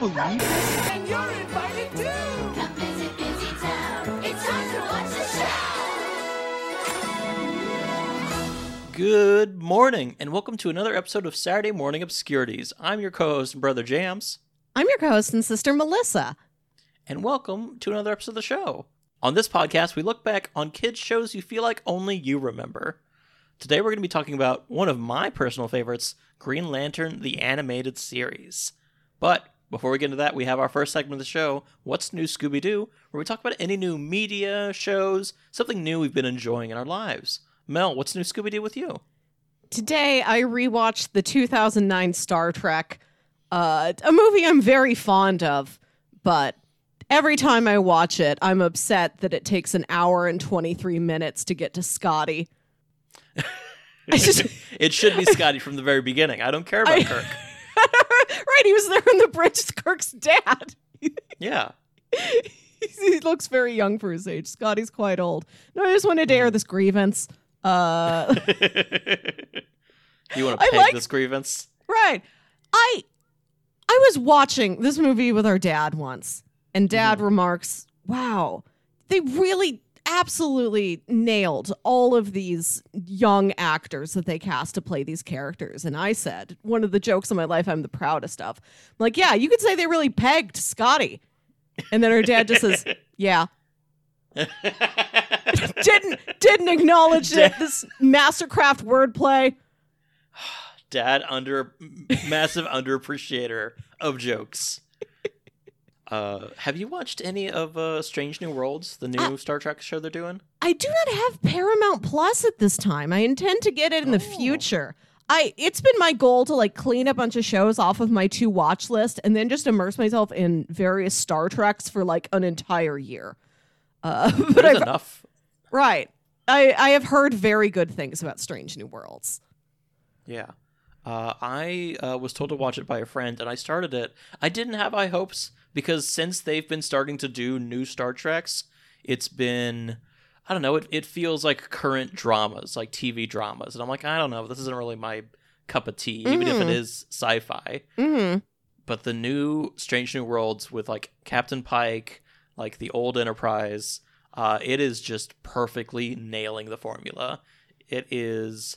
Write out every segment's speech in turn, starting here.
believe this? And you're invited too! Come visit Busy Town. It's time to watch the show. Good morning, and welcome to another episode of Saturday Morning Obscurities. I'm your co host, Brother Jams, I'm your co-host and sister Melissa. and welcome to another episode of the show. On this podcast, we look back on kids' shows you feel like only you remember. Today, we're going to be talking about one of my personal favorites, Green Lantern, the animated series. But before we get into that, we have our first segment of the show, What's New Scooby Doo, where we talk about any new media, shows, something new we've been enjoying in our lives. Mel, what's new Scooby Doo with you? Today I rewatched the 2009 Star Trek, uh, a movie I'm very fond of, but every time I watch it, I'm upset that it takes an hour and 23 minutes to get to Scotty. Just- it should be Scotty from the very beginning. I don't care about I- Kirk. right, he was there in the bridge. Kirk's dad. Yeah. he looks very young for his age. Scotty's quite old. No, I just wanted to air this grievance. Uh, you want to peg like- this grievance? Right. I I was watching this movie with our dad once, and dad remarks, "Wow, they really absolutely nailed all of these young actors that they cast to play these characters." And I said, one of the jokes of my life I'm the proudest of. I'm like, "Yeah, you could say they really pegged Scotty." And then our dad just says, "Yeah." Didn't didn't acknowledge it. This mastercraft wordplay. Dad under massive underappreciator of jokes. Uh, have you watched any of uh, Strange New Worlds, the new Uh, Star Trek show they're doing? I do not have Paramount Plus at this time. I intend to get it in the Oh. future. I it's been my goal to like clean a bunch of shows off of my to watch list and then just immerse myself in various Star Treks for like an entire year. Uh, but I've, enough. right, I I have heard very good things about Strange New Worlds. Yeah. Uh, I uh, was told to watch it by a friend, and I started it. I didn't have high hopes because since they've been starting to do new Star Treks, it's been I don't know. It it feels like current dramas, like TV dramas, and I'm like, I don't know. This isn't really my cup of tea, even if it Mhm. is sci-fi. hmm But the new Strange New Worlds with like Captain Pike, like the old Enterprise, uh, it is just perfectly nailing the formula. It is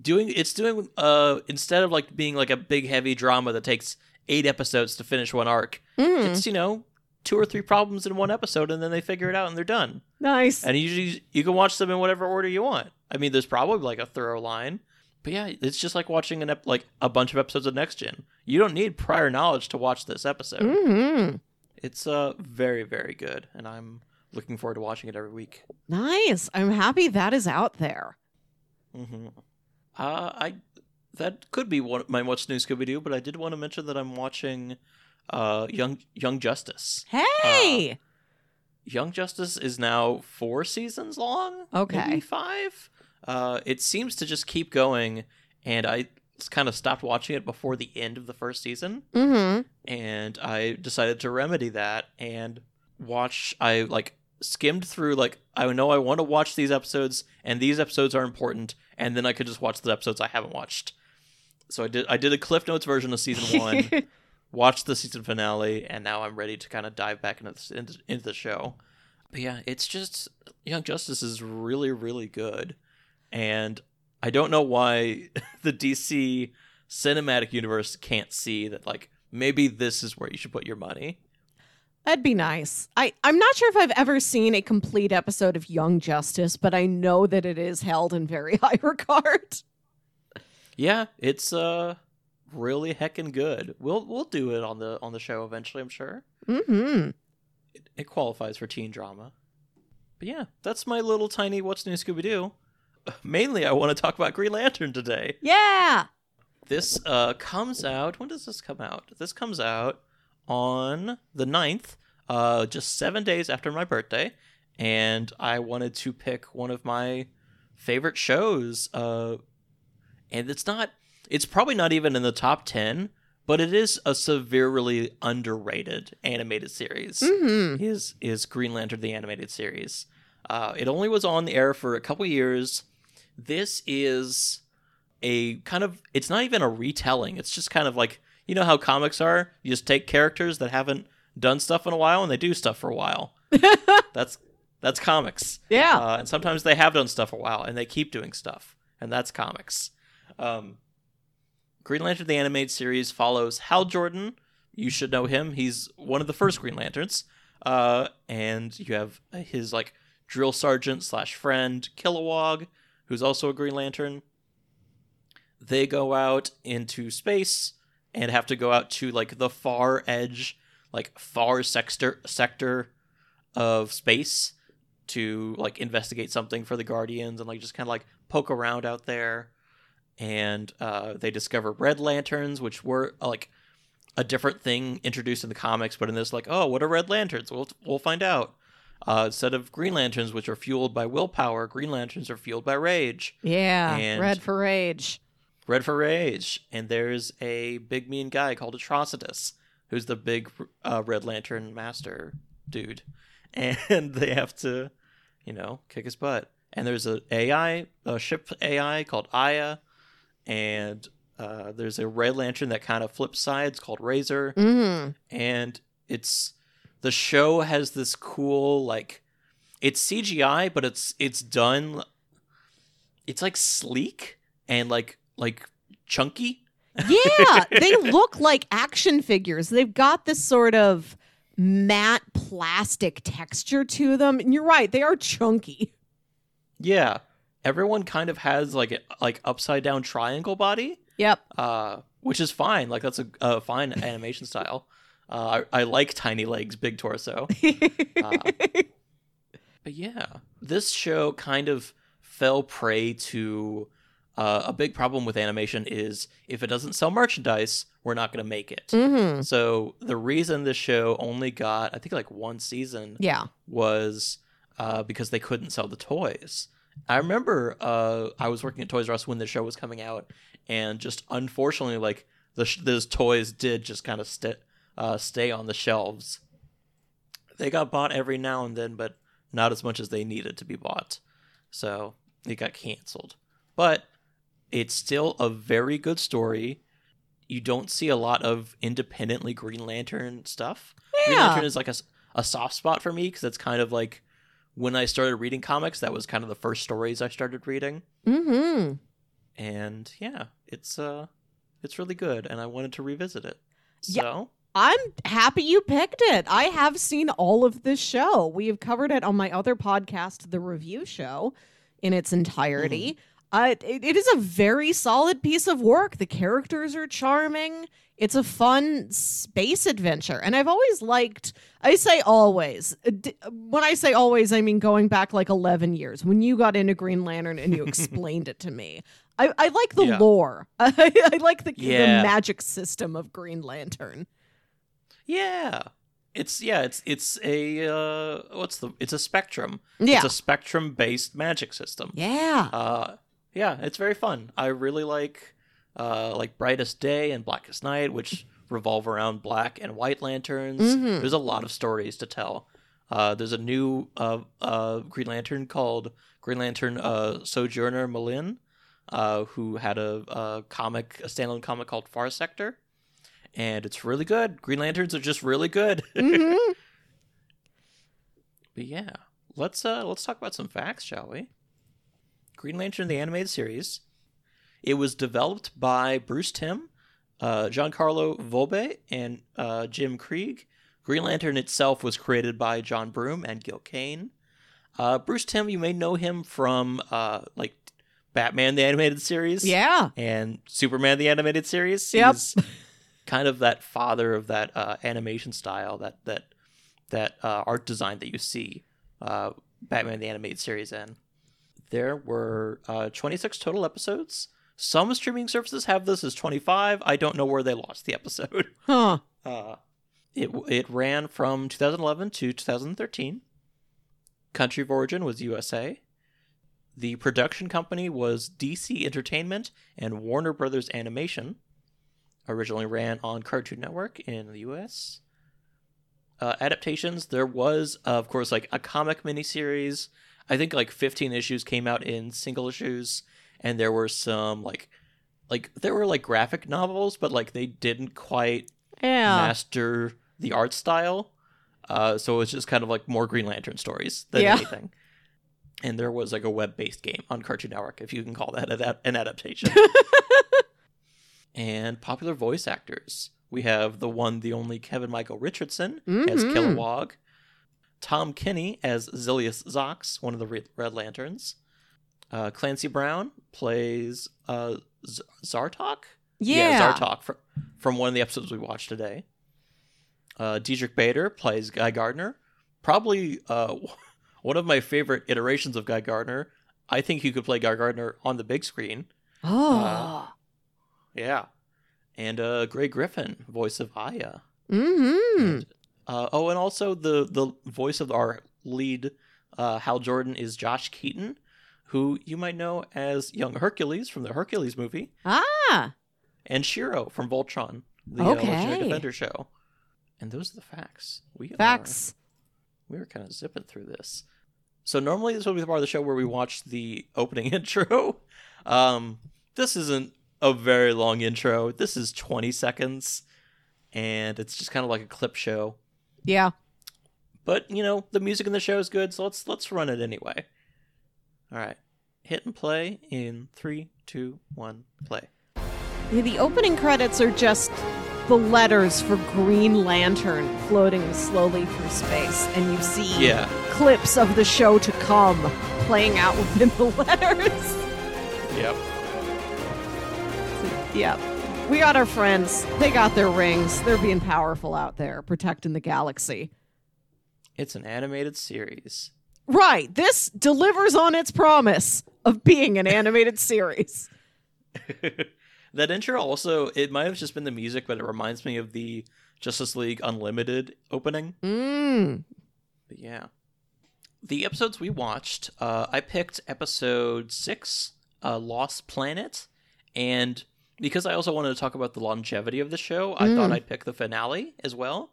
doing it's doing uh instead of like being like a big heavy drama that takes eight episodes to finish one arc, Mm. it's you know two or three problems in one episode and then they figure it out and they're done. Nice. And usually you can watch them in whatever order you want. I mean, there's probably like a thorough line, but yeah, it's just like watching an ep- like a bunch of episodes of Next Gen. You don't need prior knowledge to watch this episode. hmm It's uh very very good, and I'm looking forward to watching it every week. Nice. I'm happy that is out there. hmm Uh, I that could be one my what's new Scooby Doo, but I did want to mention that I'm watching uh Young Young Justice. Hey. Young Justice is now four seasons long. Okay. maybe five. Uh, it seems to just keep going, and I kind of stopped watching it before the end of the first season, Mm hmm and I decided to remedy that and watch. I like skimmed through like I know I want to watch these episodes, and these episodes are important, and then I could just watch the episodes I haven't watched. So I did. I did a Cliff Notes version of season one. watched the season finale, and now I'm ready to kind of dive back into this, into, into the show. But yeah, it's just Young Justice is really, really good, and I don't know why the DC cinematic universe can't see that. Like, maybe this is where you should put your money. That'd be nice. I, I'm not sure if I've ever seen a complete episode of Young Justice, but I know that it is held in very high regard. Yeah, it's uh really heckin' good. We'll we'll do it on the on the show eventually. I'm sure. hmm it, it qualifies for teen drama. But yeah, that's my little tiny what's new Scooby Doo. Mainly, I want to talk about Green Lantern today. Yeah. This uh, comes out. When does this come out? This comes out on the 9th, uh, just seven days after my birthday. And I wanted to pick one of my favorite shows. Uh, and it's not, it's probably not even in the top 10, but it is a severely underrated animated series hmm is is Green Lantern the animated series. Uh, it only was on the air for a couple years. This is a kind of it's not even a retelling. It's just kind of like you know how comics are. You just take characters that haven't done stuff in a while and they do stuff for a while. that's that's comics. Yeah. Uh, and sometimes they have done stuff for a while and they keep doing stuff, and that's comics. Um, Green Lantern the animated series follows Hal Jordan. You should know him. He's one of the first Green Lanterns. Uh, and you have his like drill sergeant slash friend Kilowog, who's also a Green Lantern. They go out into space and have to go out to like the far edge, like far sector sector of space to like investigate something for the Guardians and like just kind of like poke around out there. And uh, they discover red lanterns, which were uh, like a different thing introduced in the comics, but in this, like, oh, what are red lanterns? We'll we'll find out. Uh, instead of green lanterns, which are fueled by willpower, green lanterns are fueled by rage. yeah. and- Red for rage. Red for rage, and there's a big mean guy called Atrocitus, who's the big uh, Red Lantern master dude, and they have to, you know, kick his butt. And there's a AI, a ship AI called Aya, and uh, there's a Red Lantern that kind of flips sides called Razor, Mm. and it's the show has this cool like it's CGI, but it's it's done. It's like sleek and like like chunky. Yeah, they look like action figures. They've got this sort of matte plastic texture to them. And you're right, they are chunky. Yeah, everyone kind of has like a, like upside down triangle body, Yep. uh, which is fine. Like that's a, a fine animation style. Uh, I, I like tiny legs, big torso. Uh, but yeah, this show kind of fell prey to uh, a big problem with animation is if it doesn't sell merchandise, we're not going to make it. hmm So the reason this show only got, I think, like one season Yeah. was uh, because they couldn't sell the toys. I remember uh, I was working at Toys R Us when the show was coming out, and just unfortunately, like the sh- those toys did just kind of st- uh, stay on the shelves. They got bought every now and then, but not as much as they needed to be bought. So it got canceled. But it's still a very good story. You don't see a lot of independently Green Lantern stuff. Green Yeah. Lantern is like a, a soft spot for me because it's kind of like when I started reading comics, that was kind of the first stories I started reading. hmm And yeah, it's uh it's really good and I wanted to revisit it. Yeah. So I'm happy you picked it. I have seen all of this show. We have covered it on my other podcast, The Review Show, in its entirety. Uh, it, it is a very solid piece of work. The characters are charming. It's a fun space adventure. And I've always liked, I say always. Uh, When I say always, I mean going back like 11 years when you got into Green Lantern and you explained it to me. I, I like the Yeah. lore. I, I like the, Yeah. the magic system of Green Lantern. yeah. It's yeah, it's it's a uh what's the it's a spectrum. Yeah. It's a spectrum based magic system. Yeah. Uh yeah, it's very fun. I really like uh like Brightest Day and Blackest Night, which revolve around black and white lanterns. Mhm. There's a lot of stories to tell. Uh there's a new uh uh Green Lantern called Green Lantern uh Sojourner Mullein, uh who had a, a comic a standalone comic called Far Sector. And it's really good. Green Lanterns are just really good. hmm But yeah, let's uh let's talk about some facts, shall we? Green Lantern the animated series. It was developed by Bruce Timm, uh, Giancarlo Volpe, and uh, Jim Krieg. Green Lantern itself was created by John Broome and Gil Kane. Uh, Bruce Timm, you may know him from uh, like Batman the animated series, Yeah. and Superman the animated series. Yep. He's kind of that father of that uh, animation style, that that that uh, art design that you see uh, Batman the animated series in. There were uh, 26 total episodes. Some streaming services have this as 25. I don't know where they lost the episode. Huh. Uh, it it ran from 2011 to 2013. Country of origin was USA. The production company was DC Entertainment and Warner Brothers Animation. Originally ran on Cartoon Network in the US. Uh, adaptations there was, of course, like a comic miniseries. I think like 15 issues came out in single issues, and there were some like like there were like graphic novels, but like they didn't quite Yeah. master the art style. Uh, so it was just kind of like more Green Lantern stories than Yeah. anything. And there was like a web based game on Cartoon Network, if you can call that an adaptation. and popular voice actors. We have the one, the only Kevin Michael Richardson as Mhm. Kilowog, Tom Kenny as Zilius Zox, one of the Red Lanterns. Uh, Clancy Brown plays uh, Z- Zartok? Yeah. Zartok from, from one of the episodes we watched today. Uh, Diedrich Bader plays Guy Gardner. Probably uh, one of my favorite iterations of Guy Gardner. I think he could play Guy Gardner on the big screen. Oh. Yeah. And uh, Grey Griffin, voice of Aya. mm-hmm. Uh, oh, and also the the voice of our lead, uh, Hal Jordan, is Josh Keaton, who you might know as young Hercules from the Hercules movie, Ah. and Shiro from Voltron, the uh, Legendary Defender show. And those are the facts. We are- Facts. we were kind of zipping through this. So normally this would be the part of the show where we watch the opening intro. Um, this isn't a very long intro. This is 20 seconds, and it's just kind of like a clip show. Yeah. But you know the music in the show is good, so let's let's run it anyway. All right, hit and play in three, two, one, play. Yeah, The opening credits are just the letters for Green Lantern floating slowly through space, and you see Yeah, clips of the show to come playing out within the letters. yep. yeah. We got our friends. They got their rings. They're being powerful out there, protecting the galaxy. It's an animated series. Right. This delivers on its promise of being an animated series. that intro also it might have just been the music, but it reminds me of the Justice League Unlimited opening. Mm. But yeah. The episodes we watched, uh, I picked episode six, uh, Lost Planet. And because I also wanted to talk about the longevity of the show, I Mm. thought I'd pick the finale as well.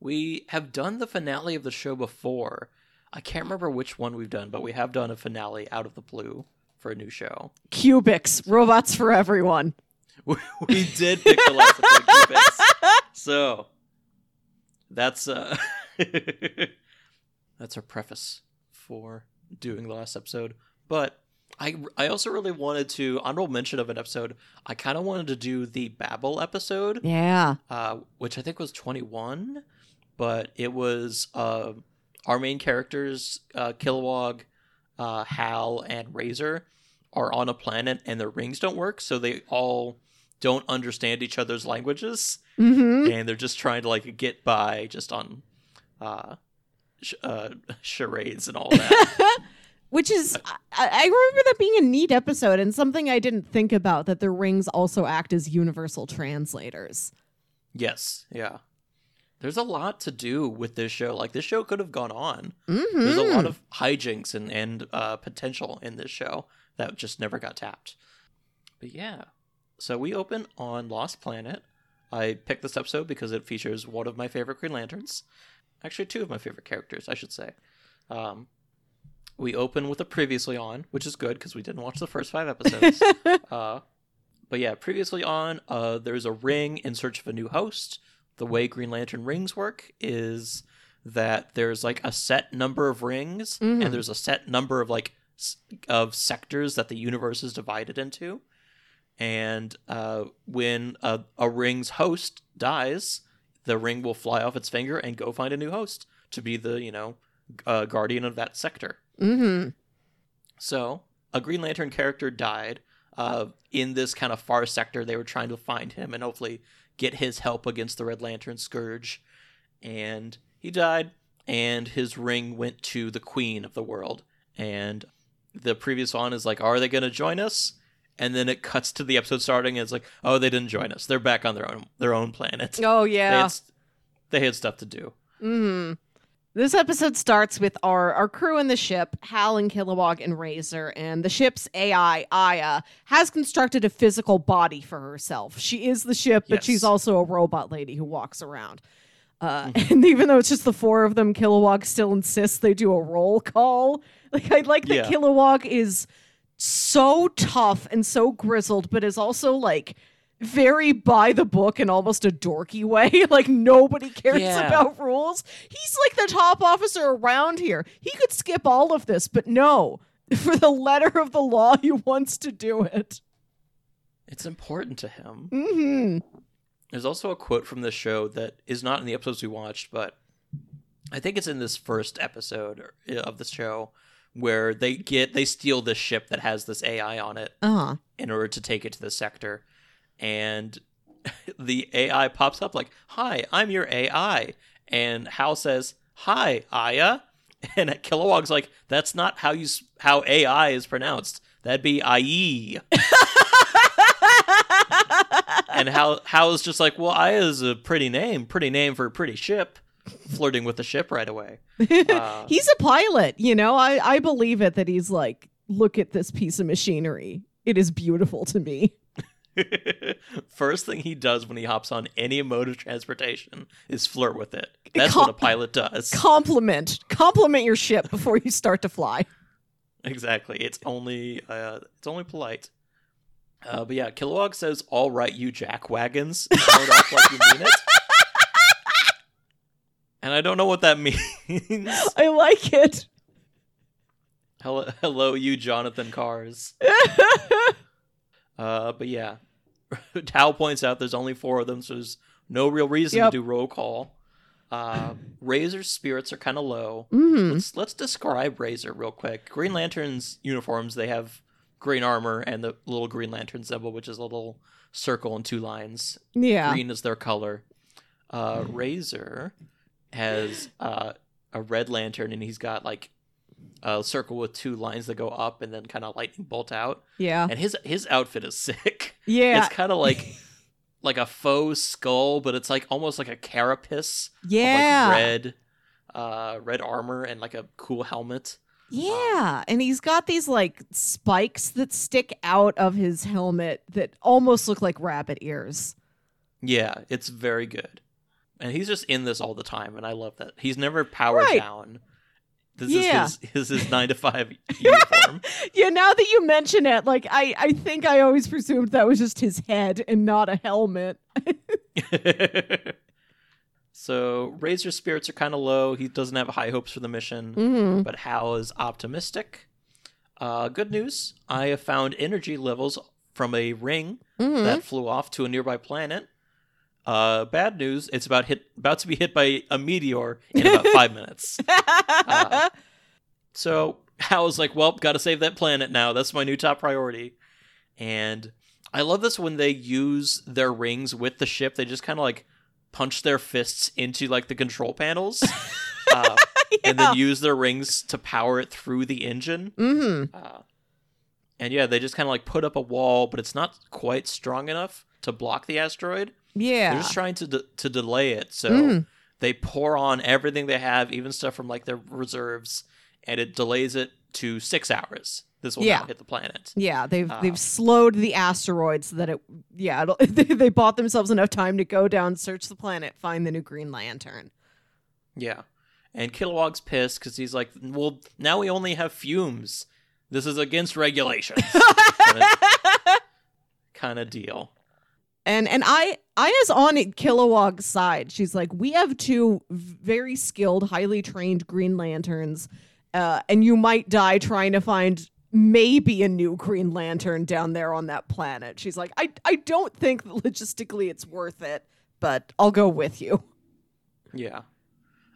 We have done the finale of the show before. I can't remember which one we've done, but we have done a finale out of the blue for a new show. Cubix, robots for everyone. we we did pick the last episode Cubix. So that's uh that's our preface for doing the last episode. But I I also really wanted to honorable mention of an episode. I kind of wanted to do the Babel episode, Yeah. uh, which I think was 21, but it was uh, our main characters, uh, Kilowog, uh, Hal, and Razor, are on a planet and their rings don't work, so they all don't understand each other's languages, Mm-hmm. and they're just trying to like get by just on uh, sh- uh, charades and all that. Which is, I, I remember that being a neat episode and something I didn't think about that the rings also act as universal translators. yes, yeah. There's a lot to do with this show. Like this show could have gone on. Mm-hmm. There's a lot of hijinks and and uh, potential in this show that just never got tapped. But yeah, so we open on Lost Planet. I picked this episode because it features one of my favorite Green Lanterns. Actually, two of my favorite characters, I should say. Um, we open with a previously on, which is good because we didn't watch the first five episodes. uh, but yeah, previously on, uh, there's a ring in search of a new host. The way Green Lantern rings work is that there's like a set number of rings Mhm. and there's a set number of like s- of sectors that the universe is divided into and uh, when a, a ring's host dies the ring will fly off its finger and go find a new host to be the you know uh, guardian of that sector Mm-hmm. so a Green Lantern character died. Uh, in this kind of far sector, they were trying to find him and hopefully get his help against the Red Lantern Scourge. And he died, and his ring went to the Queen of the world. And the previous one is like, "Are they going to join us?" And then it cuts to the episode starting, and it's like, "Oh, they didn't join us. They're back on their own their own planet. Oh, They, yeah. had, s- they had stuff to do." Mm-hmm. This episode starts with our, our crew in the ship, Hal and Kilowog and Razor, and the ship's AI, Aya, has constructed a physical body for herself. She is the ship, but Yes. she's also a robot lady who walks around. Uh, And even though it's just the four of them, Kilowog still insists they do a roll call. Like, I like that Yeah. Kilowog is so tough and so grizzled, but is also like very by the book in almost a dorky way. like nobody cares Yeah. about rules. He's like the top officer around here. He could skip all of this, but no. For the letter of the law, he wants to do it. It's important to him. hmm There's also a quote from the show that is not in the episodes we watched, but I think it's in this first episode uh, of the show where they get they steal this ship that has this AI on it Uh-huh. in order to take it to the sector, and the AI pops up like, "Hi, I'm your AI," and Hal says, "Hi, Aya," and Kilowog's like, "That's not how you how AI is pronounced. That'd be IE." and Hal Hal's just like, "Well, Aya is a pretty name, pretty name for a pretty ship." Flirting with the ship right away. Uh, He's a pilot, you know. I I believe it that he's like, look at this piece of machinery. It is beautiful to me. First thing he does when he hops on any mode of transportation is flirt with it. That's Com- what a pilot does. Compliment, compliment your ship before you start to fly. exactly. It's only uh, it's only polite. Uh, but yeah, Kilowog says, "All right, you jack wagons." Off like you mean it. And I don't know what that means. I like it. hello, hello, you Jonathan Cars. Uh, but yeah, Tao points out there's only four of them, so there's no real reason Yep. to do roll call. Uh, Razor's spirits are kind of low. hmm Let's let's describe Razor real quick. Green Lantern's uniforms they have green armor and the little Green Lantern symbol, which is a little circle and two lines. Yeah. Green is their color. Uh, Razor has uh, a red lantern, and he's got like a circle with two lines that go up and then kind of lightning bolt out. Yeah. And his his outfit is sick. Yeah. It's kind of like like a faux skull, but it's like almost like a carapace yeah. like red uh red armor and like a cool helmet. Yeah, and he's got these like spikes that stick out of his helmet that almost look like rabbit ears. Yeah, it's very good. And he's just in this all the time and I love that. He's never powered Right. down. This Yeah. is his, his his 9 to 5 uniform. Yeah, now that you mention it, like I I think I always presumed that was just his head and not a helmet. so Razor's spirits are kind of low. He doesn't have high hopes for the mission. Mm-hmm. but Hal is optimistic. Uh, good news I have found energy levels from a ring Mm-hmm. that flew off to a nearby planet. Uh, bad news it's about hit about to be hit by a meteor in about five minutes. Uh, so Hal's like, well, gotta save that planet now. That's my new top priority. And I love this when they use their rings with the ship. They just kind of like punch their fists into like the control panels. Uh, and then use their rings to power it through the engine. mm-hmm. Uh, and yeah, they just kind of like put up a wall, but it's not quite strong enough to block the asteroid. Yeah. They're just trying to de- to delay it, so Mm. they pour on everything they have, even stuff from like their reserves, and it delays it to six hours. This will Yeah. not hit the planet. Yeah, they've Uh, they've slowed the asteroid so that it yeah it'll, they, they bought themselves enough time to go down, search the planet, find the new Green Lantern. Yeah, and Kilowog's pissed because he's like, "Well, now we only have fumes. This is against regulations." kind of deal. And and I Aya's on Kilowog's side. She's like, we have two very skilled, highly trained Green Lanterns, uh, and you might die trying to find maybe a new Green Lantern down there on that planet. She's like, I I don't think logistically it's worth it, but I'll go with you. Yeah.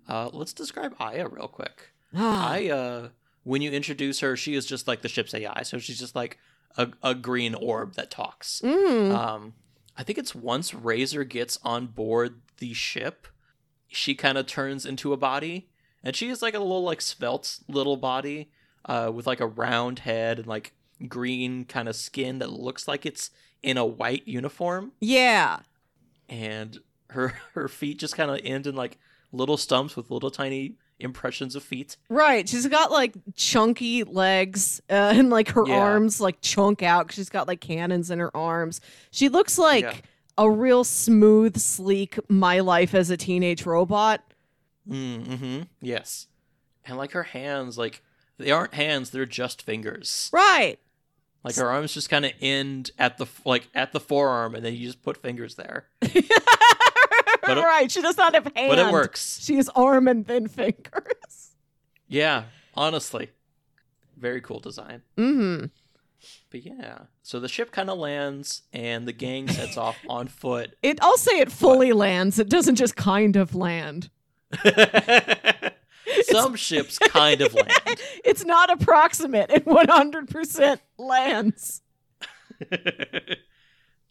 Uh, let's describe Aya real quick. Ah, I uh when you introduce her, she is just like the ship's AI, so she's just like a, a green orb that talks. mm, Um I think it's once Razor gets on board the ship, she kind of turns into a body. And she is like a little like svelte little body, uh, with like a round head and like green kind of skin that looks like it's in a white uniform. yeah. And her her feet just kind of end in like little stumps with little tiny impressions of feet. Right. She's got like chunky legs uh, and like her Yeah. arms like chunk out. She's got like cannons in her arms. She looks like Yeah. a real smooth, sleek my life as a teenage robot. Mm-hmm. Yes. And like her hands, like they aren't hands, they're just fingers. Right. Like her arms just kind of end at the like at the forearm, and then you just put fingers there. But right. She does not have hands. But it works. She has arm and thin fingers. Yeah, honestly, very cool design. Mm-hmm. But yeah, so the ship kind of lands, and the gang sets off on foot. It. I'll say it fully lands. It doesn't just kind of land. Some ships kind of land. It's not approximate. It 100% lands.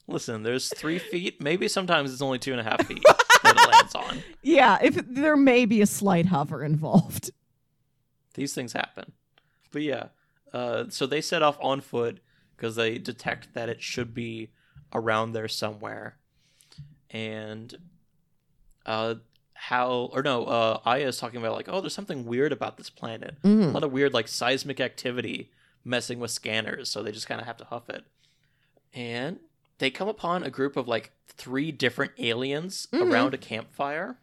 Listen, there's three feet. Maybe sometimes it's only two and a half feet that it lands on. Yeah, if there may be a slight hover involved. These things happen. But yeah, uh, so they set off on foot because they detect that it should be around there somewhere. And uh, Hal, or no, uh, Aya is talking about like, oh, there's something weird about this planet. A Mhm. lot of weird like seismic activity messing with scanners, so they just kind of have to huff it. And they come upon a group of like three different aliens Mhm. around a campfire.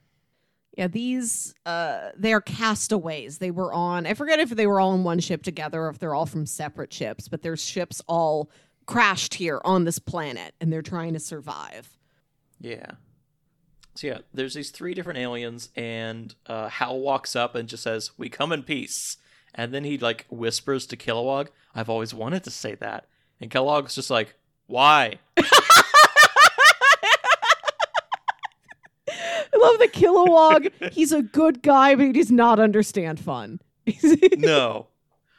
Yeah, these uh they are castaways. They were on I forget if they were all in one ship together or if they're all from separate ships, but there's ships all crashed here on this planet and they're trying to survive. Yeah. So yeah, there's these three different aliens, and uh, Hal walks up and just says, "We come in peace." And then he like whispers to Kilowog, "I've always wanted to say that." And Kilowog's just like, "Why?" I love the Kilowog. He's a good guy, but he does not understand fun. no.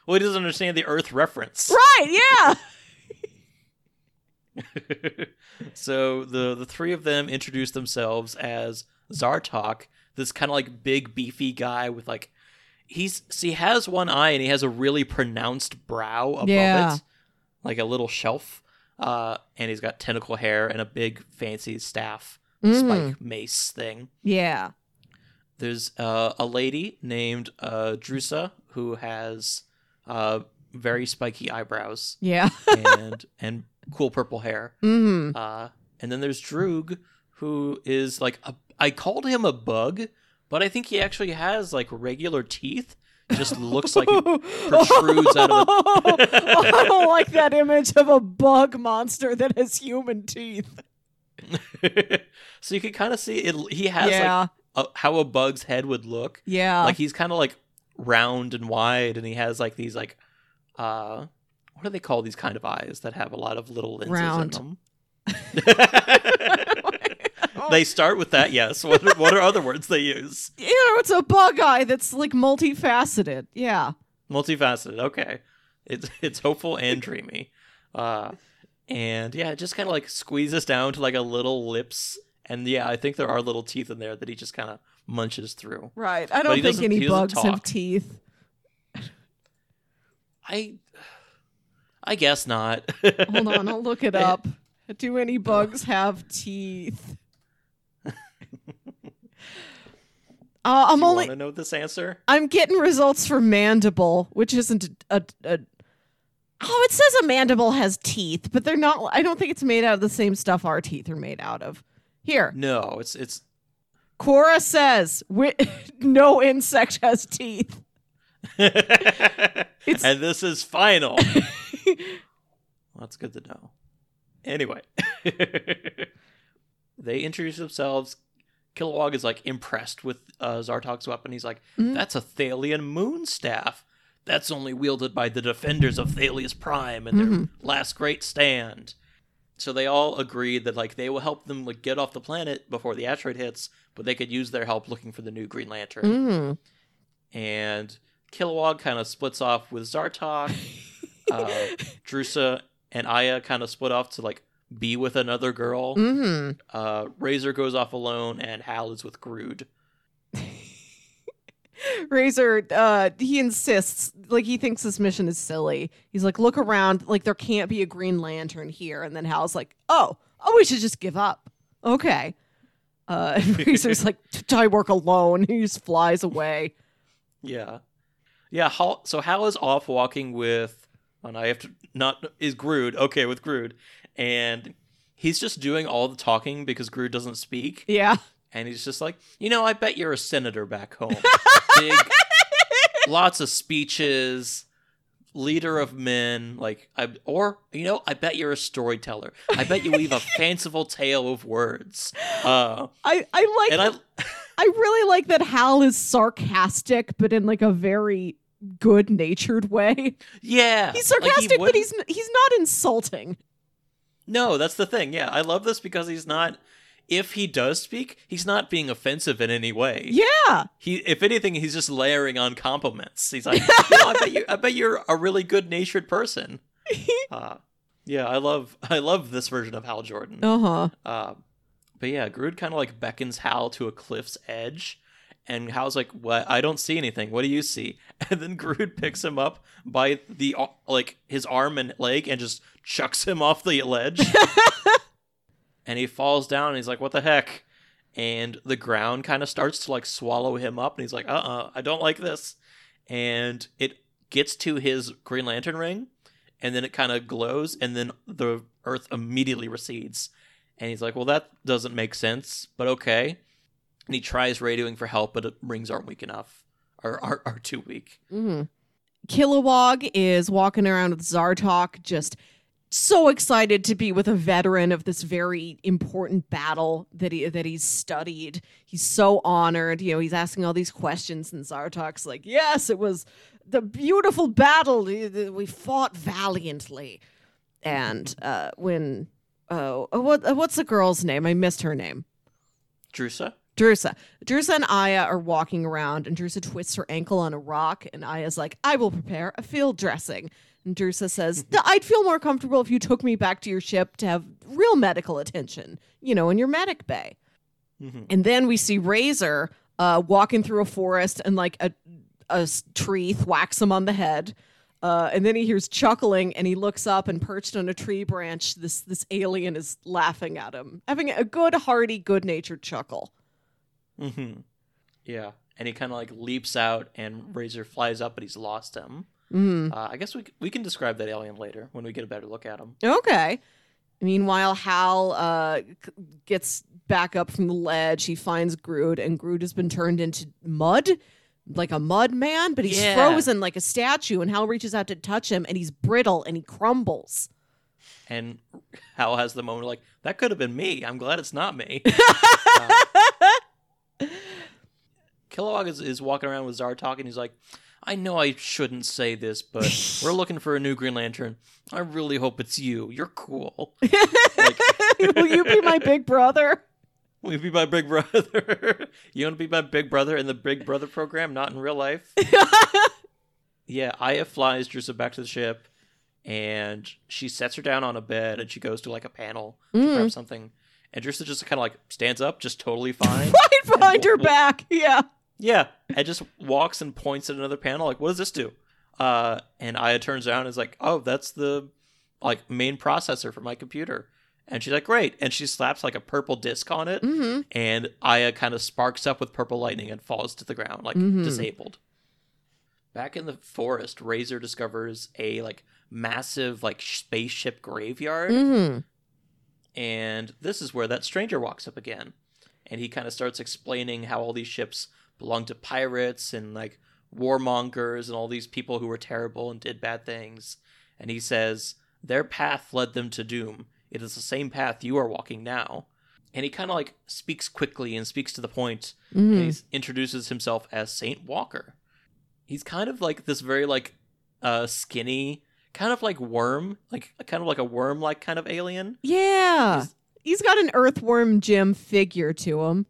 Well, he doesn't understand the Earth reference. right, yeah. so the the three of them introduce themselves as Zartok, this kind of like big beefy guy with like he's he has one eye and he has a really pronounced brow above Yeah. it, like a little shelf. Uh, and he's got tentacle hair and a big fancy staff Mhm. spike mace thing. Yeah. There's uh, a lady named uh, Drusa who has uh, very spiky eyebrows Yeah. and and cool purple hair. Mm-hmm. Uh, and then there's Droog, who is like a, I called him a bug, but I think he actually has like regular teeth. Just looks like it protrudes out of I don't like that image of a bug monster that has human teeth. so you can kind of see it. He has yeah. like a, how a bug's head would look. yeah. like he's kind of like round and wide, and he has like these like uh, what do they call these kind of eyes that have a lot of little lenses Round. in them? they start with that. Yes. What are, what are other words they use? you know, it's a bug eye that's like multifaceted. Yeah. multifaceted okay it's it's hopeful and dreamy uh and yeah it just kind of like squeezes down to like a little lips and yeah i think there are little teeth in there that he just kind of munches through Right. I don't think any bugs have teeth. i i guess not Hold on, I'll look it up. Do any bugs have teeth? Uh, I'm Do you only want to know this answer? I'm getting results for mandible, which isn't a, a, a Oh, it says a mandible has teeth, but they're not I don't think it's made out of the same stuff our teeth are made out of. Here, no it's it's Quora says no insect has teeth. and this is final. Well, that's good to know. Anyway. They introduce themselves Kilowog is like impressed with uh, Zartok's weapon. He's like, Mhm. "That's a Thalian moon staff. That's only wielded by the defenders of Thalius Prime in their Mhm. last great stand." So they all agreed that like they will help them like get off the planet before the asteroid hits, but they could use their help looking for the new Green Lantern. Mm. And Kilowog kind of splits off with Zartok. uh, Drusa and Aya kind of split off to like be with another girl. hmm Uh, Razor goes off alone, and Hal is with Grood. Razor, uh, he insists, like he thinks this mission is silly. He's like, look around, like there can't be a Green Lantern here. And then Hal's like, oh, oh, we should just give up. Okay. Uh, and Razor's like, I work alone. He just flies away. Yeah, yeah. Hal, so Hal is off walking with, and I have to not is Grood. Okay, with Grood, and he's just doing all the talking because Grood doesn't speak, Yeah. and he's just like, you know, I bet you're a senator back home. Big, lots of speeches, leader of men, like I or you know, I bet you're a storyteller. I bet you weave a fanciful tale of words. Uh, I I like and I I really like that Hal is sarcastic, but in like a very good natured way. yeah, He's like, he sarcastic, but he's he's not insulting. No. That's the thing. Yeah, I love this because he's not. If he does speak, he's not being offensive in any way. Yeah. He, if anything, he's just layering on compliments. He's like, you know, I bet you, I bet you're a really good natured person. Uh, yeah, I love, I love this version of Hal Jordan. Uh huh. Uh, but yeah, Grood kind of like beckons Hal to a cliff's edge, and Hal's like, "What? I don't see anything. What do you see?" And then Grood picks him up by the uh, like his arm and leg and just chucks him off the ledge, and he falls down. And he's like, "What the heck?" And the ground kind of starts to like swallow him up, and he's like, "Uh, uh I don't like this." And it gets to his Green Lantern ring, and then it kind of glows, and then the Earth immediately recedes. And he's like, well, that doesn't make sense, but okay. And he tries radioing for help, but rings aren't weak enough, or are, are too weak. Mm-hmm. Kilowog is walking around with Zartok, just so excited to be with a veteran of this very important battle that he that he's studied. He's so honored. You know, he's asking all these questions, and Zartok's like, "Yes, it was the beautiful battle. We fought valiantly." And uh, when oh, what what's the girl's name? I missed her name. Drusa? Drusa. Drusa and Aya are walking around, and Drusa twists her ankle on a rock, and Aya's like, I will prepare a field dressing. And Drusa says, I'd feel more comfortable if you took me back to your ship to have real medical attention, you know, in your medic bay. Mhm. And then we see Razor uh, walking through a forest, and like a, a tree thwacks him on the head. Uh, and then he hears chuckling, and he looks up, and perched on a tree branch, this this alien is laughing at him, having a good, hearty, good natured chuckle. Hmm Yeah. And he kind of like leaps out, and Razor flies up, but he's lost him. Mm. Uh, I guess we, we can describe that alien later when we get a better look at him. Okay. Meanwhile, Hal uh, gets back up from the ledge. He finds Grood, and Grood has been turned into mud, like a mud man, but he's Yeah. frozen like a statue. And Hal reaches out to touch him, and he's brittle and he crumbles. And Hal has the moment like, that could have been me. I'm glad it's not me. uh, Kilowog is, is walking around with Zartok, and he's like, I know I shouldn't say this, but we're looking for a new Green Lantern. I really hope it's you. You're cool. like, Will you be my big brother? will you be my big brother? you want to be my big brother in the Big Brother program, not in real life? yeah, Aya flies Drusa back to the ship, and she sets her down on a bed, and she goes to like a panel to Mm. grab something. And Drusa just kind of like stands up, just totally fine. Right behind her w- back. Yeah. yeah, and just walks and points at another panel, like, "What does this do?" Uh, and Aya turns around and is like, "Oh, that's the like main processor for my computer." And she's like, "Great!" And she slaps like a purple disc on it, Mm-hmm. and Aya kind of sparks up with purple lightning and falls to the ground, like Mhm. disabled. Back in the forest, Razor discovers a like massive like spaceship graveyard, Mm-hmm. And this is where that stranger walks up again, and he kind of starts explaining how all these ships belong to pirates and like warmongers and all these people who were terrible and did bad things. And he says their path led them to doom. It is the same path you are walking now. And he kind of like speaks quickly and speaks to the point. Mm-hmm. He introduces himself as Saint Walker. He's kind of like this very like uh skinny, kind of like worm, like kind of like a worm like kind of alien. Yeah. He's- He's got an earthworm Jim figure to him.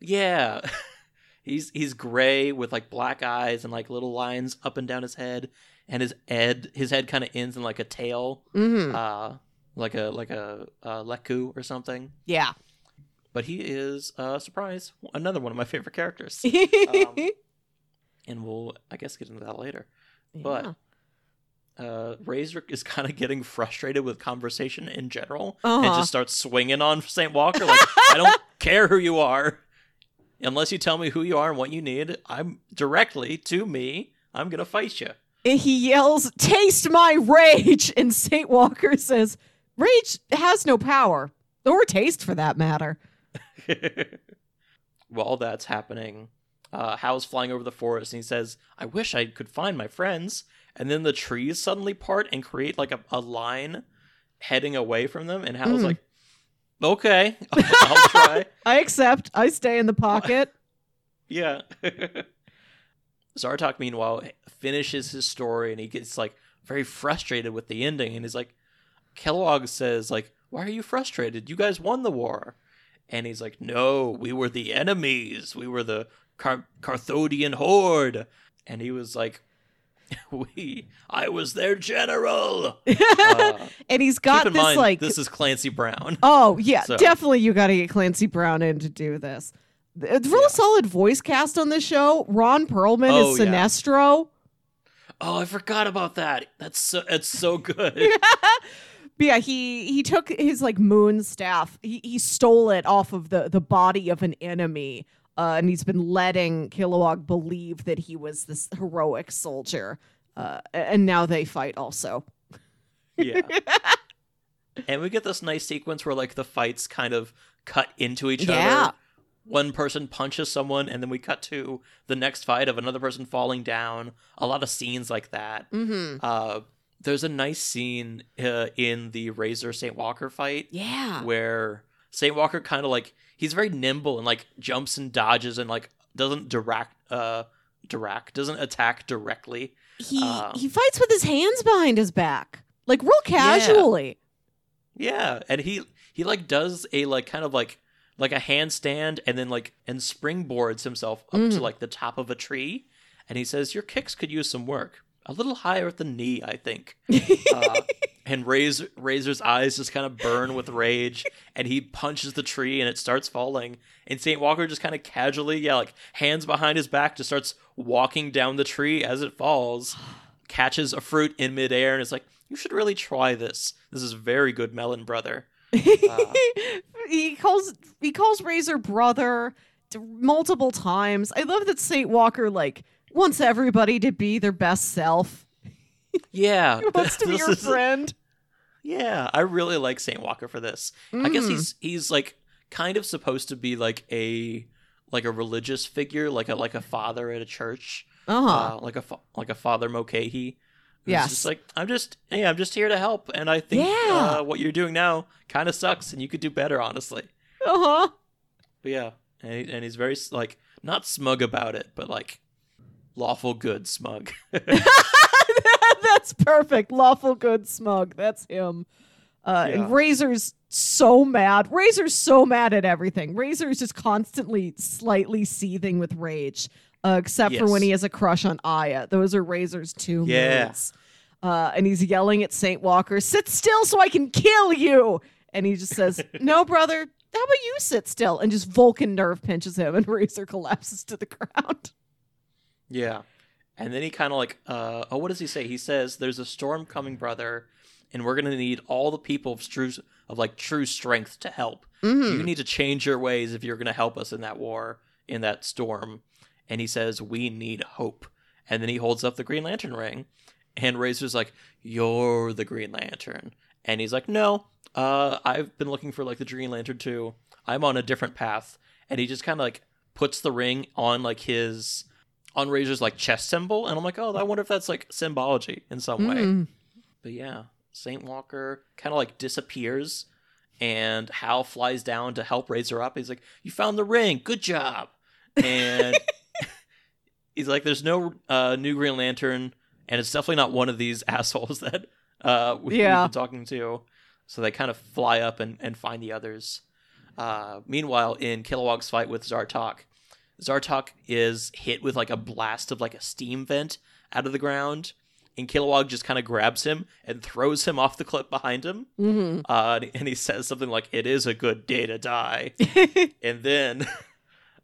Yeah. he's he's gray with like black eyes and like little lines up and down his head and his head his head kind of ends in like a tail Mm-hmm. uh like a like a uh, lekku or something. Yeah. But he is uh surprise another one of my favorite characters. Um, and we'll I guess get into that later. Yeah. But uh Razor is kind of getting frustrated with conversation in general Uh-huh. and just starts swinging on St. Walker like I don't care who you are. Unless you tell me who you are and what you need, I'm directly to me. I'm going to fight you. he yells, Taste my rage! And St. Walker says, Rage has no power, or taste for that matter. While that's happening, uh, Hal's flying over the forest, and he says, "I wish I could find my friends." And then the trees suddenly part and create like a, a line heading away from them, and Hal's Mm. like, "Okay, I'll try." I accept. I stay in the pocket. Yeah. Zartok, meanwhile, finishes his story and he gets like very frustrated with the ending. And he's like, Kilowog says, like, why are you frustrated? You guys won the war. And he's like, no, we were the enemies. We were the Car- Carthodian horde. And he was like, we, I was their general. Uh, and he's got this mind, like this is Clancy Brown. Oh yeah, So- definitely. You got to get Clancy Brown in to do this. It's real Yeah. solid voice cast on this show. Ron Perlman Oh, is yeah. Sinestro. Oh, I forgot about that. That's so, it's so good. But yeah, he he took his like moon staff. He he stole it off of the the body of an enemy. Uh, and he's been letting Kilowog believe that he was this heroic soldier. Uh, and now they fight also. Yeah. and we get this nice sequence where like the fights kind of cut into each Yeah. other. One person punches someone, and then we cut to the next fight of another person falling down. A lot of scenes like that. Mm-hmm. Uh, there's a nice scene uh, in the Razor Saint Walker fight Yeah. where Saint Walker kind of like he's very nimble and like jumps and dodges and like doesn't direct uh direct doesn't attack directly. He uh, he fights with his hands behind his back, like real casually. Yeah, and he he like does a like kind of like like a handstand and then like and springboards himself up Mhm. to like the top of a tree, and he says, "Your kicks could use some work. A little higher at the knee, I think." Uh, and Razor, Razor's eyes just kind of burn with rage, and he punches the tree, and it starts falling. And Saint Walker just kind of casually, yeah, like hands behind his back, just starts walking down the tree as it falls, catches a fruit in midair, and is like, "You should really try this. This is very good, melon brother." Uh, he calls he calls Razor brother multiple times. I love that Saint Walker like wants everybody to be their best self. yeah, He wants to be your is- friend. Yeah, I really like Saint Walker for this. I guess Mm. he's he's like kind of supposed to be like a like a religious figure, like a like a father at a church, Uh-huh. uh, like a fa- like a Father Mulcahy. Yes. just like I'm just hey, I'm just here to help, and I think Yeah. uh, what you're doing now kind of sucks, and you could do better, honestly. Uh-huh. But yeah, and he, and he's very like not smug about it, but like lawful good smug. That's perfect. Lawful good smug. That's him. Uh, Yeah. And Razor's so mad. Razor's so mad at everything. Razor's just constantly slightly seething with rage, uh, except for when he has a crush on Aya. Those are Razor's two Yeah. moods. Uh, and he's yelling at Saint Walker, "Sit still, so I can kill you!" And he just says, "No, brother. How about you sit still?" And just Vulcan nerve pinches him, and Razor collapses to the ground. Yeah. And then he kind of like, uh, oh, what does he say? He says, "There's a storm coming, brother, and we're gonna need all the people of true, of like true strength to help. Mhm. You need to change your ways if you're gonna help us in that war, in that storm." And he says, "We need hope." And then he holds up the Green Lantern ring, and Razor's like, "You're the Green Lantern," and he's like, "No, uh, I've been looking for like the Green Lantern too. I'm on a different path." And he just kind of like puts the ring on like his on Razor's like chest symbol, and I'm like, oh, I wonder if that's like symbology in some way. Mm. But yeah, Saint Walker kind of like disappears, and Hal flies down to help Razor up. He's like, "You found the ring, good job!" And he's like, "There's no uh, new Green Lantern, and it's definitely not one of these assholes that uh, we, Yeah. we've been talking to." So they kind of fly up and, and find the others. Uh, meanwhile, in Kilowog's fight with Zartok, Zartok is hit with like a blast of like a steam vent out of the ground, and Kilowog just kind of grabs him and throws him off the cliff behind him. Mhm. Uh, and he says something like, "It is a good day to die." and then,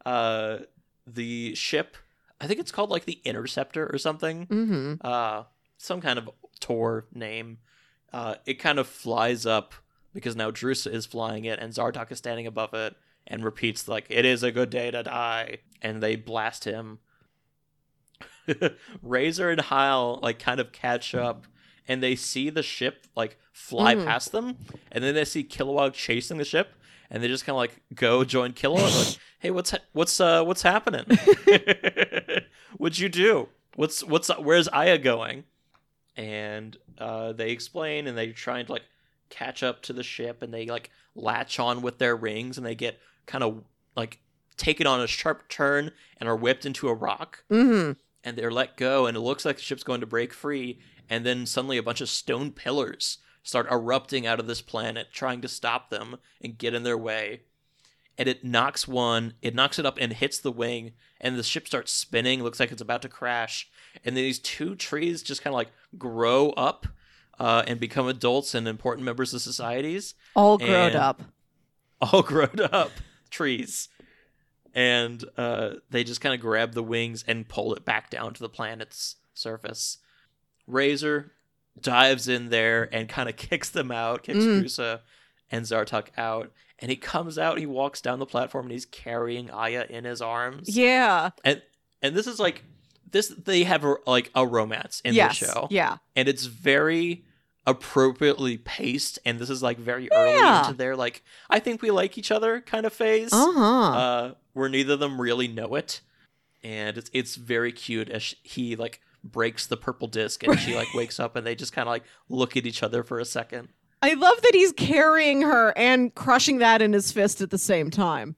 uh, the ship, I think it's called like the Interceptor or something, Mhm. uh, some kind of Tor name. Uh, it kind of flies up because now Drusa is flying it, and Zartok is standing above it and repeats like, "It is a good day to die," and they blast him. Razor and Hal like kind of catch up, and they see the ship like fly Mhm. past them, and then they see Kilowog chasing the ship, and they just kind of like go join Kilowog. like, hey, what's ha- what's uh what's happening? What'd you do? What's what's where's Aya going? And uh, they explain, and they're trying to like catch up to the ship, and they like latch on with their rings, and they get kind of like taken on a sharp turn and are whipped into a rock. Mm-hmm. and they're let go and it looks like the ship's going to break free. And then suddenly a bunch of stone pillars start erupting out of this planet trying to stop them and get in their way. And it knocks one it knocks it up and hits the wing and the ship starts spinning looks like it's about to crash. And then these two trees just kind of like grow up uh, and become adults and important members of societies. All grown up. all grown up trees. And uh, they just kind of grab the wings and pull it back down to the planet's surface. Razor dives in there and kind of kicks them out, kicks Mm. Rusa and Zartok out. And he comes out, he walks down the platform, and he's carrying Aya in his arms. Yeah. And and this is like this. They have a, like a romance in yes. the show Yeah. and it's very appropriately paced and this is like very early Yeah. into their like i think we like each other kind of phase Uh-huh. uh where neither of them really know it and it's it's very cute as he like breaks the purple disc and she like wakes up and they just kind of like look at each other for a second I love that he's carrying her and crushing that in his fist at the same time.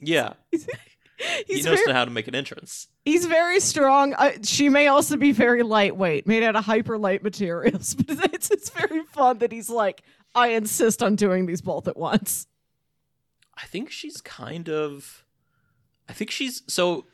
yeah He's he knows very, how to make an entrance he's very strong. Uh, she may also be very lightweight, made out of hyper light materials, but it's it's very fun that he's like, I insist on doing these both at once. I think she's kind of I think she's so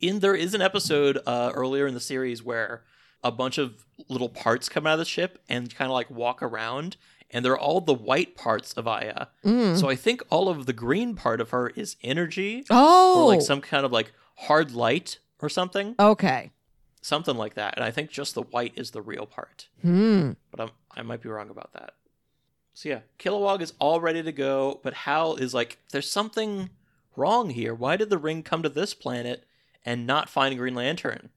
in there is an episode uh earlier in the series where a bunch of little parts come out of the ship and kind of like walk around and they're all the white parts of Aya. Mm. So I think all of the green part of her is energy Oh, or like some kind of like hard light or something. okay. Something like that. And I think just the white is the real part. Hmm. But I'm, I might be wrong about that. So yeah, Kilowog is all ready to go, but Hal is like, there's something wrong here. Why did the ring come to this planet and not find Green Lantern?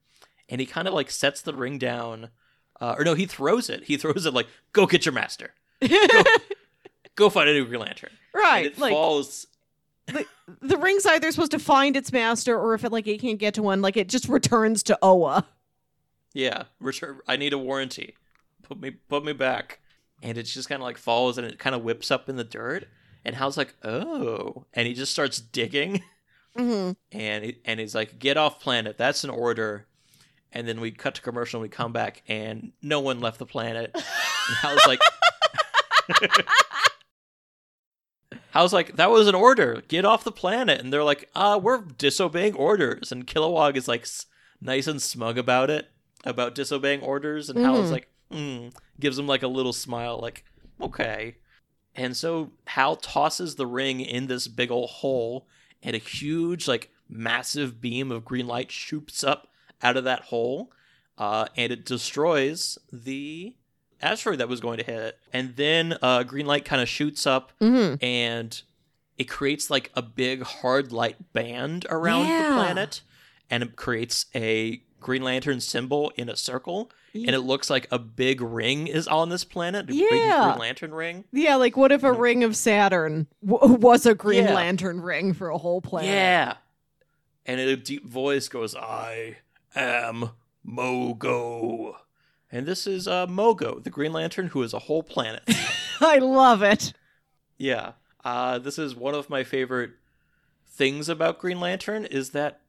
And he kind of like sets the ring down, uh, or no, he throws it. He throws it like, go get your master. Go, go find a new Green Lantern. And right. it Like falls. the ring's either supposed to find its master, or if it like it can't get to one, like it just returns to Oa. Yeah, return. I need a warranty. Put me, put me back. And it just kind of like falls and it kind of whips up in the dirt. And Hal's like, oh, and he just starts digging. Mm-hmm. and he, and he's like, "Get off planet. That's an order." And then we cut to commercial and we come back and no one left the planet. And Hal's like, Hal's like, "That was an order. Get off the planet." And they're like, "Uh, we're disobeying orders." And Kilowog is like s- nice and smug about it, about disobeying orders. And Hal's Mhm. like, hmm, gives him like a little smile, like, "Okay." And so Hal tosses the ring in this big old hole, and a huge, like, massive beam of green light shoots up out of that hole, uh, and it destroys the asteroid that was going to hit. And then uh, green light kind of shoots up, Mm-hmm. and it creates like a big hard light band around Yeah. the planet, and it creates a Green Lantern symbol in a circle. And it looks like a big ring is on this planet, Yeah. Green Lantern ring. Yeah, like what if a ring of Saturn w- was a Green Yeah. Lantern ring for a whole planet? Yeah. And in a deep voice goes, I am Mogo. And this is uh, Mogo, the Green Lantern, who is a whole planet. I love it. yeah. Uh, this is one of my favorite things about Green Lantern is that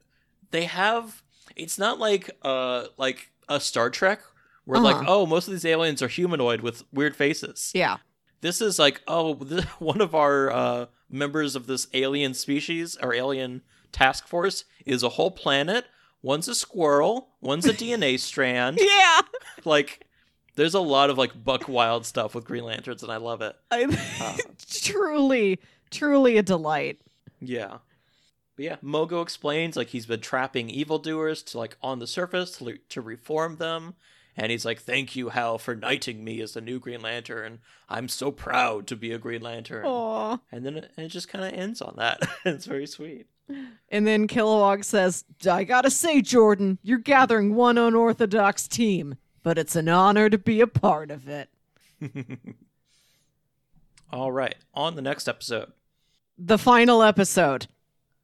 they have it's not like uh like a Star Trek where like Uh-huh. oh most of these aliens are humanoid with weird faces. Yeah. this is like oh th- one of our uh, members of this alien species or alien task force is a whole planet one's a squirrel one's a dna strand Yeah. like there's a lot of like buck wild stuff with green lanterns and i love it I, Uh. truly, truly a delight. yeah but yeah mogo explains like he's been trapping evildoers to like on the surface to, to reform them and he's like thank you hal for knighting me as the new green lantern i'm so proud to be a green lantern Aw. and then it, it just kind of ends on that. it's very sweet. And then Kilowog says, I gotta say, Jordan, you're gathering one unorthodox team, but it's an honor to be a part of it. All right, on the next episode, the final episode.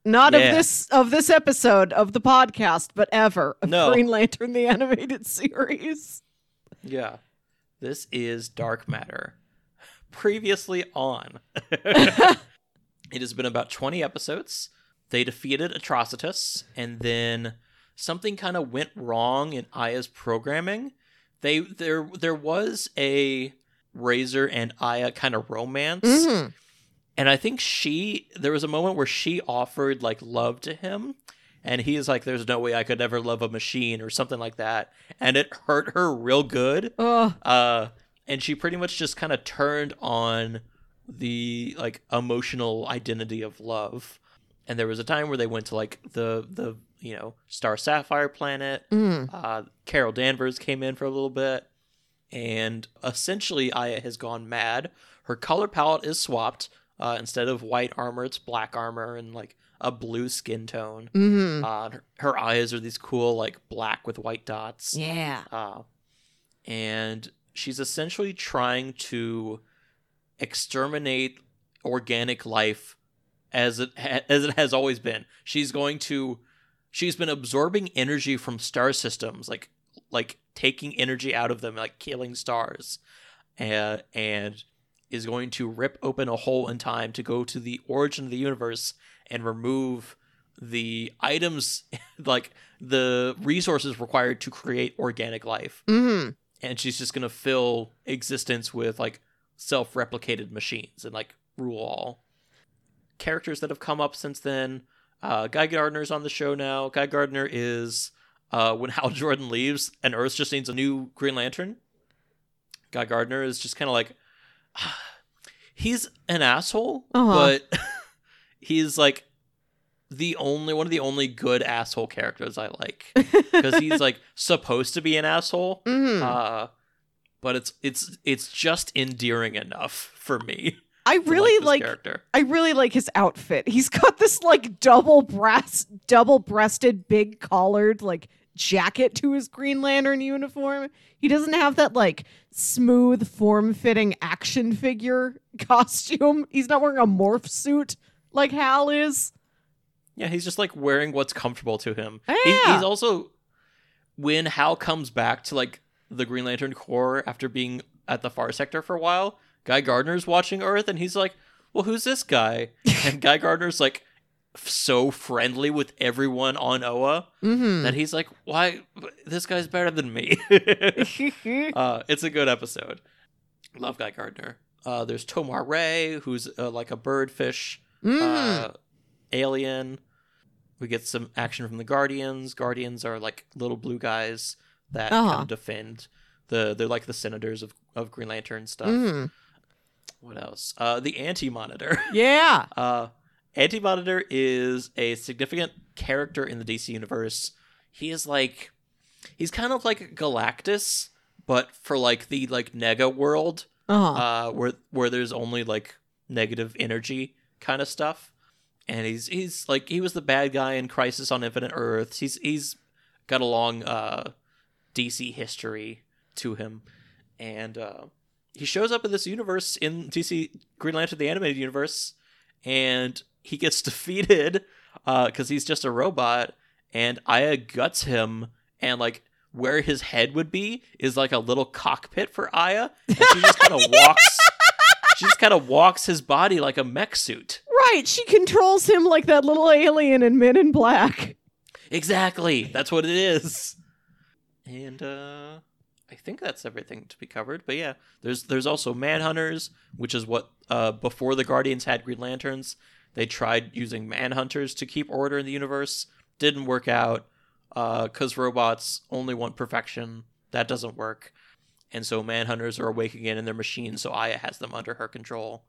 Not Yeah. of this of this episode of the podcast, but ever of No. Green Lantern the animated series. Yeah. This is Dark Matter. Previously on. it has been about 20 episodes. They defeated Atrocitus, and then something kind of went wrong in Aya's programming. They there there was a Razor and Aya kind of romance. Mhm. And I think she there was a moment where she offered like love to him and he is like there's no way I could ever love a machine or something like that and it hurt her real good. Uh and she pretty much just kind of turned on the like emotional identity of love. And there was a time where they went to like the the you know Star Sapphire planet. Mm. Uh, Carol Danvers came in for a little bit, and essentially Aya has gone mad. Her color palette is swapped. Uh, instead of white armor, it's black armor and like a blue skin tone. hmm Uh, her, her eyes are these cool like black with white dots. Yeah. Uh, and she's essentially trying to exterminate organic life as it ha- as it has always been. She's going to she's been absorbing energy from star systems like like taking energy out of them like killing stars and and is going to rip open a hole in time to go to the origin of the universe and remove the items like the resources required to create organic life. Hmm and she's just gonna fill existence with like self-replicated machines and like rule all. Characters that have come up since then uh guy gardner's on the show now. Guy gardner is uh when hal jordan leaves and earth just needs a new green lantern guy gardner is just kind of like he's an asshole Uh-huh. but he's like the only one of the only good asshole characters i like because he's like supposed to be an asshole hmm uh but it's it's it's just endearing enough for me I really like. character I really like his outfit. He's got this like double brass, double breasted, big collared like jacket to his Green Lantern uniform. He doesn't have that like smooth, form fitting action figure costume. He's not wearing a morph suit like Hal is. yeah he's just like wearing what's comfortable to him ah, He- Yeah. he's also when hal comes back to like the green lantern corps after being at the far sector for a while guy gardner's watching earth and he's like well who's this guy and guy gardner's like so friendly with everyone on oa Mm-hmm. that he's like why this guy's better than me uh, it's a good episode. Love Guy Gardner. Uh, there's Tomar Ray, who's uh, like a birdfish mm. uh, alien. We get some action from the Guardians. Guardians are like little blue guys that Uh-huh. kind of defend the. They're like the senators of, of Green Lantern stuff. Mhm. What else? Uh, the Anti Monitor. Yeah. Anti Monitor is a significant character in the DC universe. He is like, he's kind of like Galactus, but for like the like Nega world, Uh-huh. uh, where where there's only like negative energy kind of stuff. And he's he's like he was the bad guy in Crisis on Infinite Earths. He's he's got a long uh, DC history to him, and uh, he shows up in this universe in DC Green Lantern the animated universe, and he gets defeated because he's just a robot, and Aya guts him, and like where his head would be is like a little cockpit for Aya, and she just kind of walks. She just kind of walks his body like a mech suit. right. She controls him like that little alien in Men in Black. Exactly. That's what it is. And uh I think that's everything to be covered. But yeah, there's there's also Manhunters, which is what uh before the Guardians had Green Lanterns, they tried using Manhunters to keep order in the universe. Didn't work out uh cuz robots only want perfection. That doesn't work. And so Manhunters are awake again in their machines, so Aya has them under her control.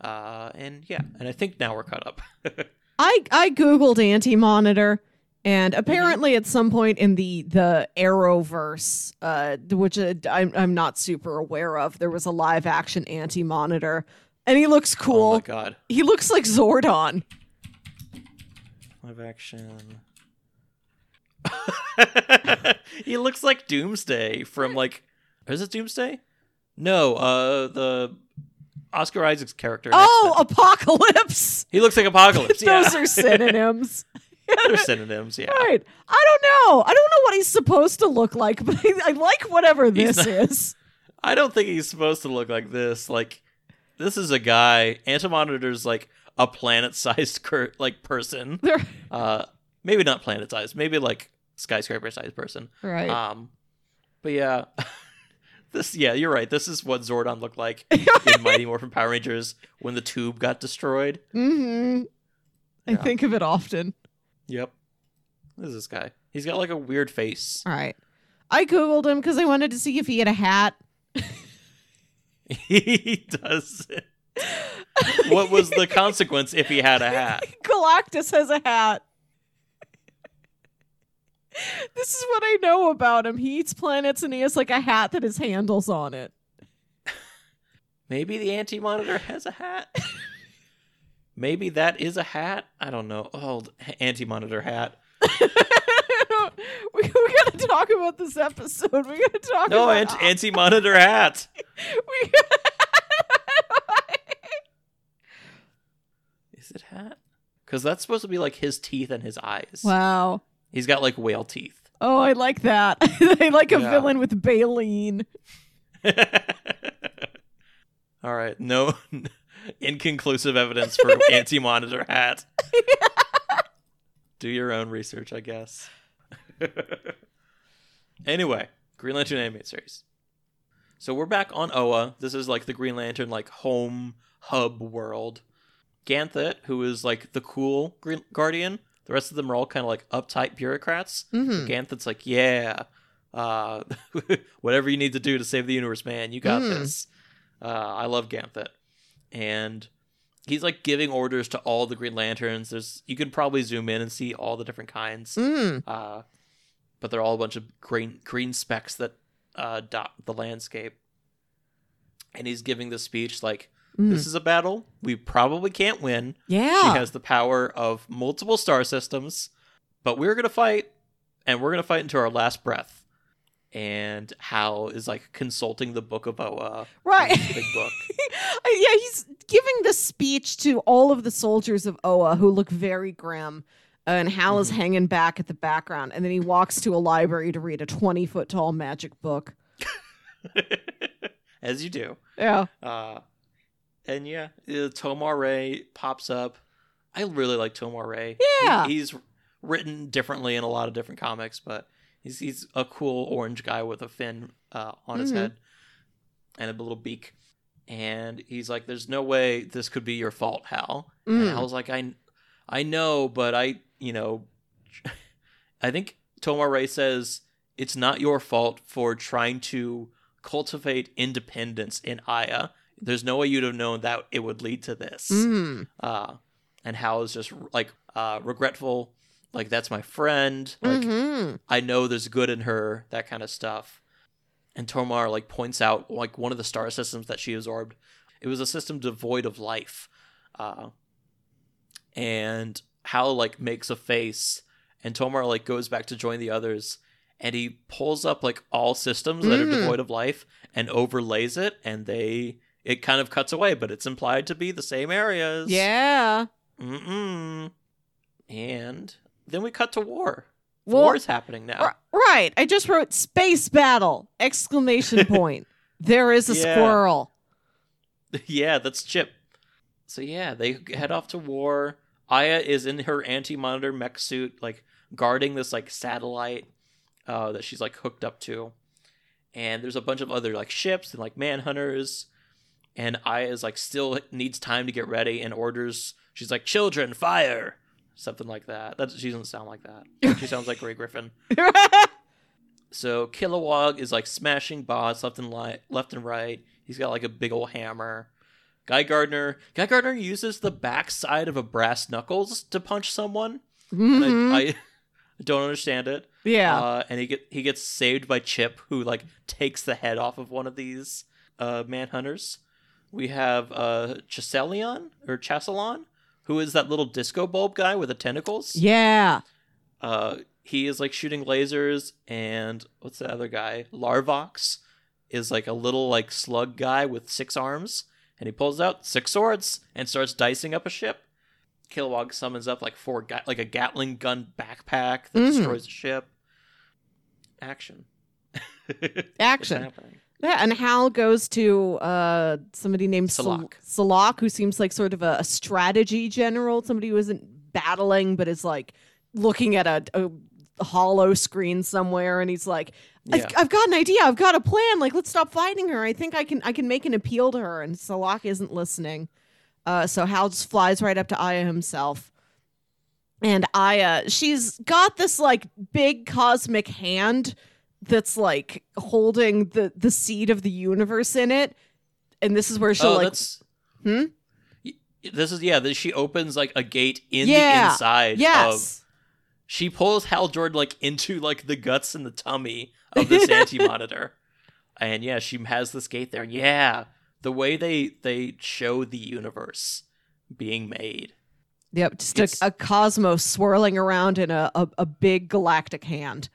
Uh and yeah, and I think now we're caught up. I I googled Anti Monitor, Mm-hmm. and apparently at some point in the the Arrowverse, uh, which uh, I'm I'm not super aware of, there was a live action Anti Monitor, and he looks cool. Oh my god. he looks like Zordon. Live action. he looks like Doomsday from like is it Doomsday? No, uh the Oscar Isaac's character. Oh, X-Men. apocalypse. he looks like Apocalypse. yeah. Those are synonyms. They're synonyms. Yeah. Right. I don't know. I don't know what he's supposed to look like, but I, I like whatever this not- is. I don't think he's supposed to look like this. Like, this is a guy. Antimonitor's like a planet-sized cur- like person. Uh, maybe not planet-sized. Maybe like skyscraper-sized person. right. Um, but yeah, this yeah, you're right. This is what Zordon looked like in Mighty Morphin Power Rangers when the tube got destroyed. mm-hmm. I think of it often. Yep. This is this guy. He's got like a weird face. All right. I Googled him because I wanted to see if he had a hat. he does. it. What was the consequence if he had a hat? Galactus has a hat. this is what I know about him. He eats planets and he has like a hat that has handles on it. Maybe the anti monitor has a hat. Maybe that is a hat. I don't know. Oh, anti monitor hat. we, we gotta talk about this episode. We gotta talk about No, about anti monitor hat. we Is it hat? Because that's supposed to be like his teeth and his eyes. Wow. He's got like whale teeth. Oh, I like that. I like a Yeah. villain with Baleen. All right, no inconclusive evidence for anti-monitor hat. Do your own research, I guess. anyway, Green Lantern animated series. So we're back on Oa. This is like the Green Lantern like home hub world. Ganthet, who is like the cool Green Guardian. The rest of them are all kind of like uptight bureaucrats. Mm-hmm. Ganthet's like, yeah, uh, whatever you need to do to save the universe, man, you got Mm. this. Uh, I love Ganthet, and he's like giving orders to all the Green Lanterns. There's you can probably zoom in and see all the different kinds, Mm. uh, but they're all a bunch of green green specks that uh, dot the landscape. And he's giving the speech like, Mm. "This is a battle we probably can't win. Yeah. She has the power of multiple star systems, but we're gonna fight, and we're gonna fight into our last breath. And Hal is like consulting the Book of Oa, Right. big book. yeah, he's giving the speech to all of the soldiers of Oa who look very grim. And Hal is Mhm. hanging back at the background. And then he walks to a library to read a 20 foot tall magic book. As you do. Yeah. Uh, and yeah, Tomar Ray pops up. I really like Tomar Ray. He- Yeah. he's written differently in a lot of different comics, but he's he's a cool orange guy with a fin uh, on his Mhm. head and a little beak. And he's like, "There's no way this could be your fault, Hal." And Mm. Hal's like, "I, I know, but I, you know, I think Tomar Ray says it's not your fault for trying to cultivate independence in Aya. There's no way you'd have known that it would lead to this." Mm. Uh, and Hal is just like uh, regretful, like that's my friend. Like Mhm. I know there's good in her, that kind of stuff. And Tomar like points out like one of the star systems that she absorbed. It was a system devoid of life. Uh, and Hal like makes a face and Tomar like goes back to join the others and he pulls up like all systems that are Mm. devoid of life and overlays it and they it kind of cuts away, but it's implied to be the same areas. Yeah. Mm-mm. And then we cut to war. Well, war is happening now. r- right. I just wrote space battle! Exclamation point. There is a Yeah. squirrel. yeah, that's Chip. So yeah, they head off to war. Aya is in her anti-monitor mech suit, like guarding this like satellite uh, that she's like hooked up to. And there's a bunch of other like ships and like manhunters. And Aya is like still needs time to get ready and orders. She's like, "Children, fire!" Something like that. That she doesn't sound like that. She sounds like Grey Griffin. So Kilowog is like smashing bots left and li- left and right. He's got like a big old hammer. Guy Gardner, Guy Gardner uses the backside of a brass knuckles to punch someone. Mhm. I, I don't understand it. yeah. Uh, and he get he gets saved by Chip, who like takes the head off of one of these uh, manhunters. We have uh, Chaselion or Chaselon, who is that little disco bulb guy with the tentacles. yeah. Uh, he is like shooting lasers, and what's the other guy? Larvox is like a little like slug guy with six arms, and he pulls out six swords and starts dicing up a ship. Kilowog summons up like four ga- like a Gatling gun backpack that Mhm. destroys the ship. Action. Action. Yeah, and Hal goes to uh, somebody named Salak. Salak, who seems like sort of a, a strategy general, somebody who isn't battling but is like looking at a, a hollow screen somewhere, and he's like, Yeah. I've, "I've got an idea. I've got a plan. Like, let's stop fighting her. I think I can. I can make an appeal to her." And Salak isn't listening, uh, so Hal just flies right up to Aya himself. And Aya, she's got this like big cosmic hand that's like holding the the seed of the universe in it. And this is where she'll oh, like that's. Hmm? This is yeah. This, she opens like a gate in the Yeah. inside. Of, Yes. she pulls Hal Jordan like into like the guts and the tummy of this anti monitor, and yeah, she has this gate there. Yeah, the way they they show the universe being made. Yep, just a, a cosmos swirling around in a, a, a big galactic hand.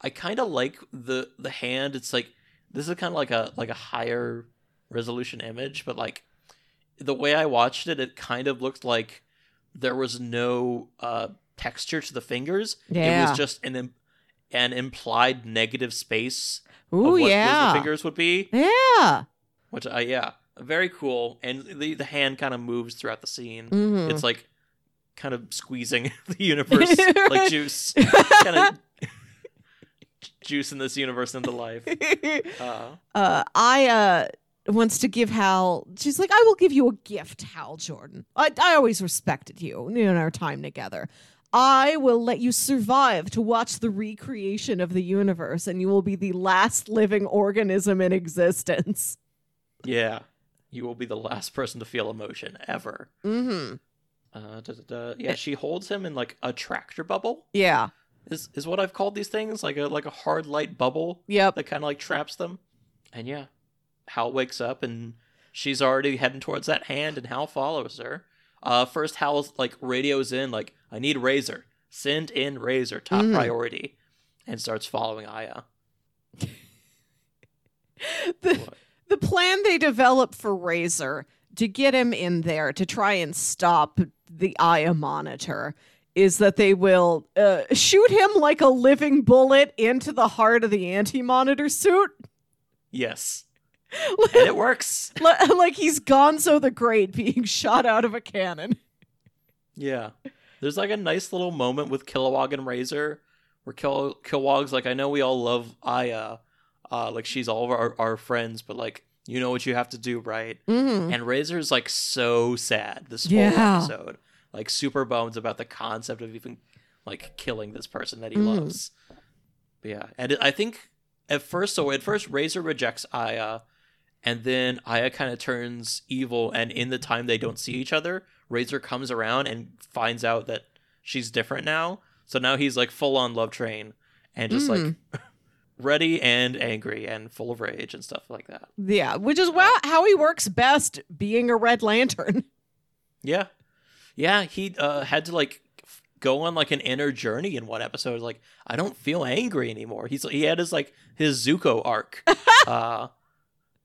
I kind of like the the hand. It's like this is kind of like a like a higher resolution image, but like the way I watched it, it kind of looked like there was no uh, texture to the fingers. Yeah. It was just an im- an implied negative space Ooh, what yeah. fingers would be. Yeah. Which uh, yeah, very cool. And the the hand kind of moves throughout the scene. Mhm. It's like kind of squeezing the universe like juice, kind of juice in this universe into life. Uh, uh, Aya wants to give Hal. She's like, "I will give you a gift, Hal Jordan. I, I always respected you in our time together. I will let you survive to watch the recreation of the universe, and you will be the last living organism in existence." yeah, you will be the last person to feel emotion ever. Mm-hmm. Uh, da, da, da. Yeah, she holds him in like a tractor bubble. Yeah. Is is what I've called these things like a like a hard light bubble Yep. that kind of like traps them. And yeah, Hal wakes up and she's already heading towards that hand, and Hal follows her. Uh, first Hal like radios in like, "I need Razor. Send in Razor, top Mhm. priority," and starts following Aya. the, What? the plan they develop for Razor to get him in there to try and stop the Aya monitor is that they will uh, shoot him like a living bullet into the heart of the anti monitor suit. Yes, and it works. Like he's Gonzo the Great being shot out of a cannon. Yeah. There's like a nice little moment with Kilowog and Razor where Kill- Kilowog's like, I know we all love Aya. Uh, like she's all of our, our friends, but like, you know what you have to do, right? Mm-hmm. And Razor's like so sad this whole Yeah. episode. Like super bones about the concept of even like killing this person that he Mhm. loves. But yeah. And it, I think at first so at first Razor rejects Aya and then Aya kind of turns evil and in the time they don't see each other, Razor comes around and finds out that she's different now. So now he's like full on love train and just like ready and angry and full of rage and stuff like that. Yeah, which is wow, how he works best being a Red Lantern. Yeah. Yeah, he uh, had to like f- go on like an inner journey in one episode. Like, I don't feel angry anymore. He's he had his like his Zuko arc. uh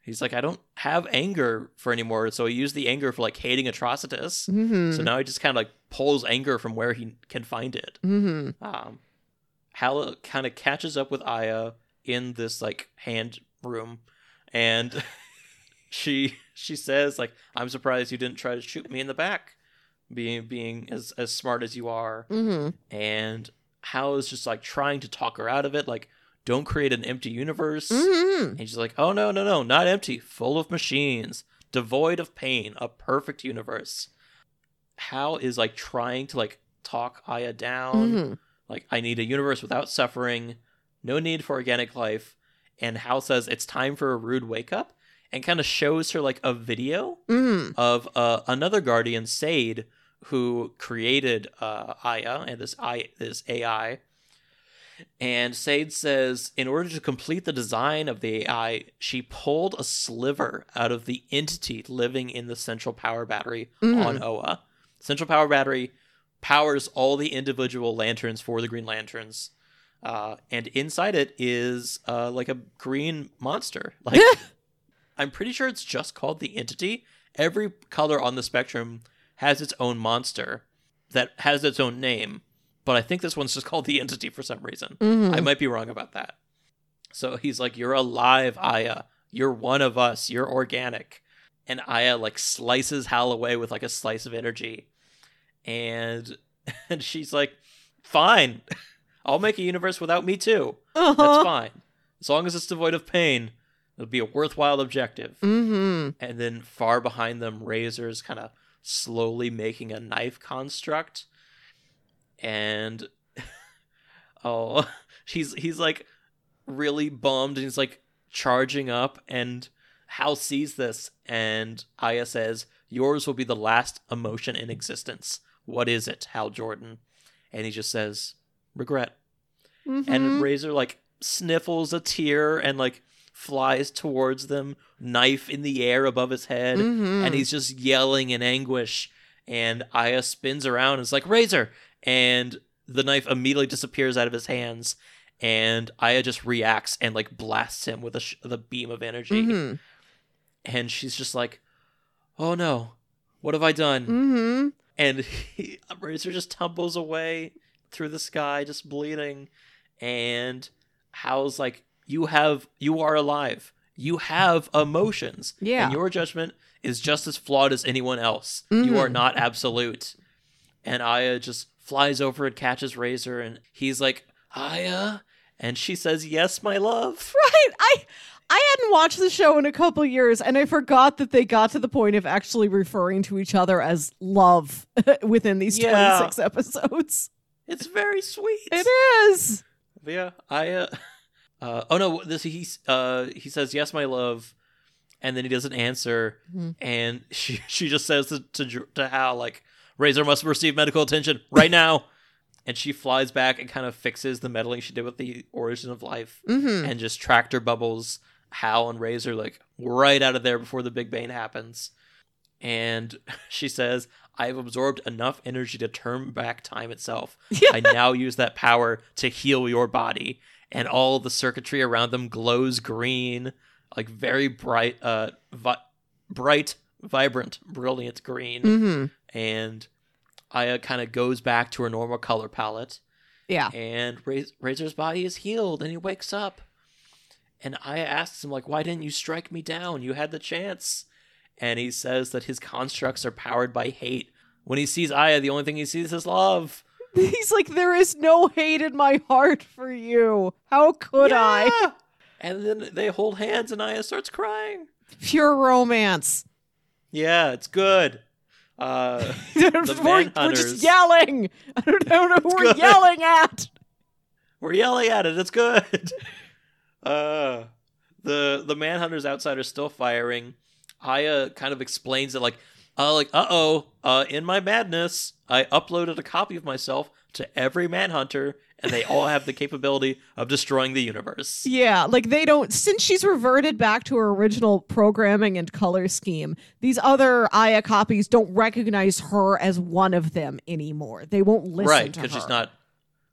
he's like, I don't have anger for anymore. So he used the anger for like hating Atrocitus. Mm-hmm. So now he just kind of like pulls anger from where he can find it. mm-hmm. Um Hal kind of catches up with Aya in this like hand room and she she says like I'm surprised you didn't try to shoot me in the back being being as as smart as you are Mm-hmm. and Hal is just like trying to talk her out of it like don't create an empty universe Mm-hmm. and she's like oh no no no not empty full of machines devoid of pain a perfect universe Hal is like trying to like talk Aya down Mm-hmm. like, I need a universe without suffering, no need for organic life. And Hal says it's time for a rude wake up and kind of shows her like a video Mm-hmm. of uh, another guardian, Sade, who created uh, Aya and this, I, this AI. And Sade says, in order to complete the design of the AI, she pulled a sliver out of the entity living in the central power battery Mhm. on Oa. Central power battery powers all the individual lanterns for the Green Lanterns. Uh, and inside it is uh, like a green monster. Like I'm pretty sure it's just called the entity, every color on the spectrum has its own monster that has its own name, but I think this one's just called the entity for some reason. Mhm. I might be wrong about that. So he's like, You're alive, Aya. You're one of us. You're organic. And Aya like slices Hal away with like a slice of energy. And and she's like, Fine. I'll make a universe without me too. Uh-huh. That's fine. As long as it's devoid of pain, it'll be a worthwhile objective. Mm-hmm. And then far behind them, Razor's kind of slowly making a knife construct. And oh, he's he's like really bummed and he's like charging up and Hal sees this and Aya says, Yours will be the last emotion in existence. What is it, Hal Jordan? And he just says, Regret Mm-hmm. and Razor like sniffles a tear and like flies towards them, knife in the air above his head, Mhm. and he's just yelling in anguish. And Aya spins around and is like, Razor! And the knife immediately disappears out of his hands, and Aya just reacts and like blasts him with a, sh- the beam of energy. Mhm. And she's just like, Oh no, what have I done? Mm-hmm. and he, Razor just tumbles away through the sky, just bleeding. And Hal's like, "You have, you are alive. You have emotions. Yeah. and your judgment is just as flawed as anyone else. You are Mhm. not absolute." And Aya just flies over and catches Razor, and he's like, "Aya," and she says, "Yes, my love." Right. I I hadn't watched the show in a couple years, and I forgot that they got to the point of actually referring to each other as love within these Yeah. 26 episodes. It's very sweet. It is. Yeah, I uh, uh oh no, this he uh he says yes, my love, and then he doesn't answer, Mhm. and she she just says to to, to Hal like Razor must receive medical attention right now, and she flies back and kind of fixes the meddling she did with the origin of life, Mm-hmm. and just tractor bubbles Hal and Razor like right out of there before the big bang happens, and she says. I have absorbed enough energy to turn back time itself. I now use that power to heal your body. And all the circuitry around them glows green, like very bright, uh, vi- bright, vibrant, brilliant green. Mm-hmm. And Aya kind of goes back to her normal color palette. Yeah. And Raz- Razor's body is healed, and he wakes up. And Aya asks him, like, "Why didn't you strike me down? You had the chance." And he says that his constructs are powered by hate. When he sees Aya, the only thing he sees is love. He's like, there is no hate in my heart for you. How could I? And then they hold hands, and Aya starts crying. Pure romance. Yeah, it's good. Uh, we're, we're just yelling. I don't, I don't know who we're good. yelling at. we're yelling at it. It's good. Uh, the the manhunters outside are still firing. Aya kind of explains it like, uh, like, uh oh, uh, in my madness, I uploaded a copy of myself to every manhunter, and they all have the capability of destroying the universe. Yeah, like they don't since she's reverted back to her original programming and color scheme. These other Aya copies don't recognize her as one of them anymore. They won't listen to her. right, because she's not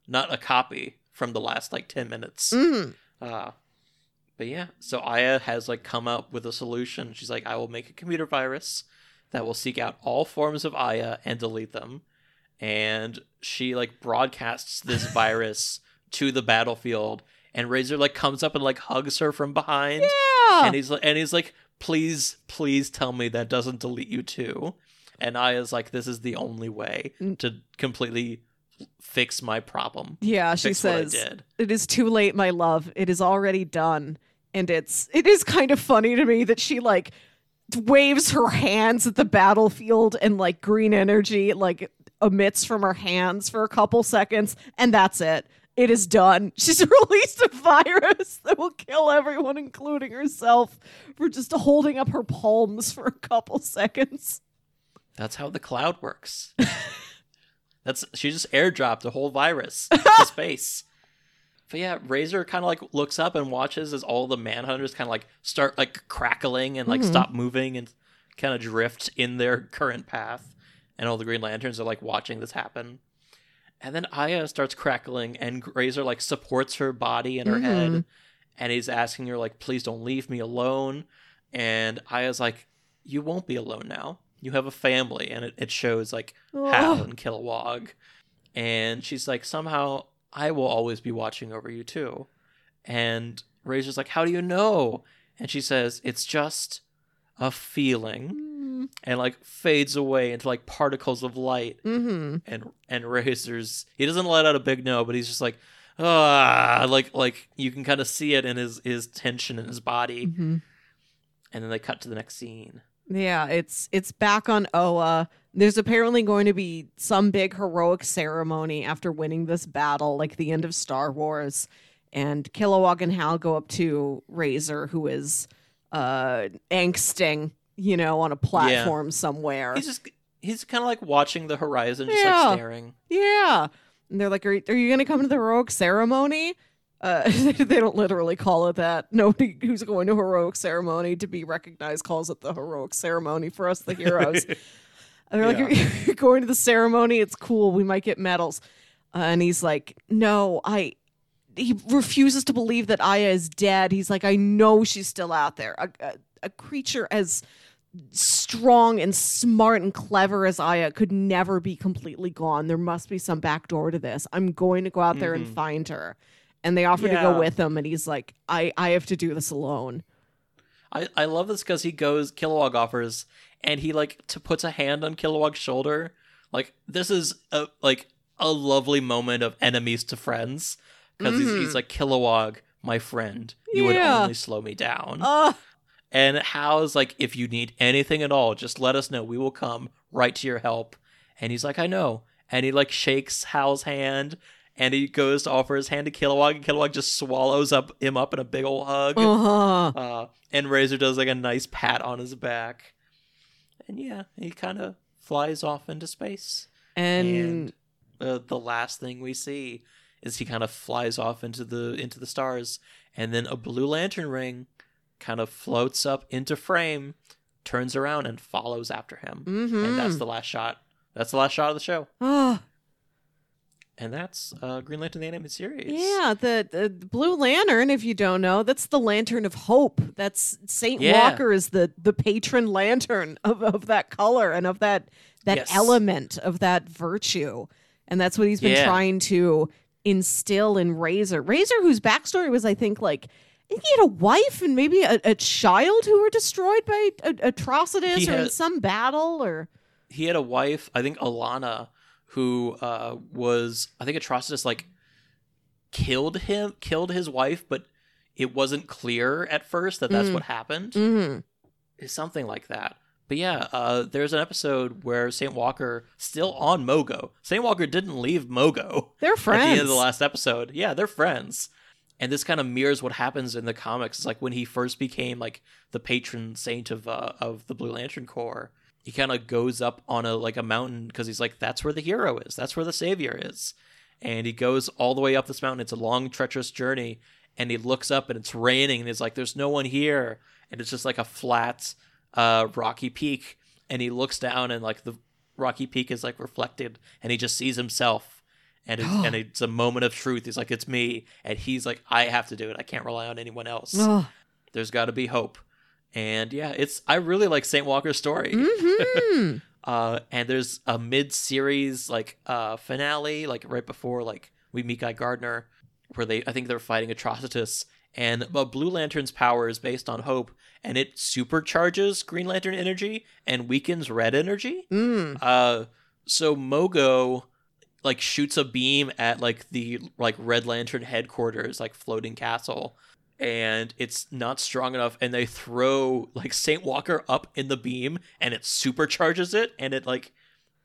not a copy from the last like ten minutes. Mhm. Uh, but yeah, so Aya has like come up with a solution. She's like, I will make a computer virus that will seek out all forms of Aya and delete them. And she like broadcasts this virus to the battlefield, and Razor like comes up and like hugs her from behind, Yeah. and he's like, and he's like, please, please tell me that doesn't delete you too. And Aya's like, this is the only way Mm. to completely fix my problem. yeah, she fix says it is too late, my love. It is already done. And it's it is kind of funny to me that she like waves her hands at the battlefield and like green energy like emits from her hands for a couple seconds and that's it. It is done. She's released a virus that will kill everyone, including herself, for just holding up her palms for a couple seconds. That's how the cloud works. That's she just airdropped a whole virus to space. But yeah, Razor kind of like looks up and watches as all the manhunters kind of like start like crackling and like Mhm. stop moving and kind of drift in their current path. And all the Green Lanterns are like watching this happen. And then Aya starts crackling and Razor like supports her body and her Mhm. head. And he's asking her like, please don't leave me alone. And Aya's like, you won't be alone now. You have a family, and it, it shows like Hal Oh. and Kilowog. And she's like, somehow I will always be watching over you too. And Razor's like, how do you know? And she says, it's just a feeling, and like fades away into like particles of light. Mm-hmm. And and Razer's he doesn't let out a big no, but he's just like, ah, like like you can kind of see it in his his tension in his body. Mm-hmm. And then they cut to the next scene. Yeah, it's it's back on Oa. There's apparently going to be some big heroic ceremony after winning this battle, like the end of Star Wars. And Kilowog and Hal go up to Razer, who is uh angsting, you know, on a platform somewhere. He's just he's kind of like watching the horizon, just Yeah. like staring. Yeah. And they're like, Are, are you going to come to the heroic ceremony? Uh, they don't literally call it that. Nobody who's going to heroic ceremony to be recognized calls it the heroic ceremony for us, the heroes. And they're like, Yeah. You're going to the ceremony. It's cool. We might get medals. Uh, and he's like, No, I. He refuses to believe that Aya is dead. He's like, I know she's still out there. A, a, a creature as strong and smart and clever as Aya could never be completely gone. There must be some back door to this. I'm going to go out there and Mhm. find her. And they offer to go with him, and he's like, I, I have to do this alone. I, I love this because he goes Kilowog offers and he like to puts a hand on Kilowog's shoulder. Like this is a like a lovely moment of enemies to friends because he's, he's like Kilowog, my friend. You would only slow me down. Oh, And Hal's like, if you need anything at all, just let us know. We will come right to your help. And he's like, I know. And he like shakes Hal's hand and he goes to offer his hand to Kilowog and Kilowog just swallows up him up in a big old hug. uh-huh. Uh, and Razer does like a nice pat on his back. And yeah, he kind of flies off into space. And, And uh, the last thing we see is he kind of flies off into the into the stars, and then a blue lantern ring kind of floats up into frame, turns around, and follows after him. Mhm. And that's the last shot. That's the last shot of the show. oh, And that's uh, Green Lantern the animated series. yeah, the, the Blue Lantern, if you don't know, that's the Lantern of Hope. That's Saint Yeah. Walker is the the patron lantern of, of that color and of that that Yes. element of that virtue. And that's what he's been Yeah. trying to instill in Razer. Razer, whose backstory was, I think, like he had a wife and maybe a, a child who were destroyed by a, or in some battle or he had a wife, I think Alana, who uh, was I think Atrocitus like killed him, killed his wife, but it wasn't clear at first that that's Mm. what happened. Mhm. It's something like that. But yeah, uh, there's an episode where Saint Walker still on Mogo. Saint Walker didn't leave Mogo they're friends. at the end of the last episode. Yeah, they're friends. And this kind of mirrors what happens in the comics. It's like when he first became like the patron saint of uh, of the Blue Lantern Corps. He kind of goes up on a like a mountain because he's like that's where the hero is. That's where the savior is. And he goes all the way up this mountain. It's a long treacherous journey and he looks up and it's raining and he's like there's no one here and it's just like a flat uh rocky peak and he looks down and like the rocky peak is like reflected and he just sees himself and it's, and it's a moment of truth. He's like it's me and he's like i have to do it. I can't rely on anyone else. There's got to be hope. And yeah it's i really like saint walker's story. Mhm. uh and there's a mid-series like uh finale like right before like we meet guy gardner where they i think they're fighting atrocitus and blue lantern's power is based on hope and it supercharges green lantern energy and weakens red energy? Mm. uh so mogo like shoots a beam at like the like red lantern headquarters like floating castle and it's not strong enough and they throw like saint walker up in the beam and it supercharges it and it like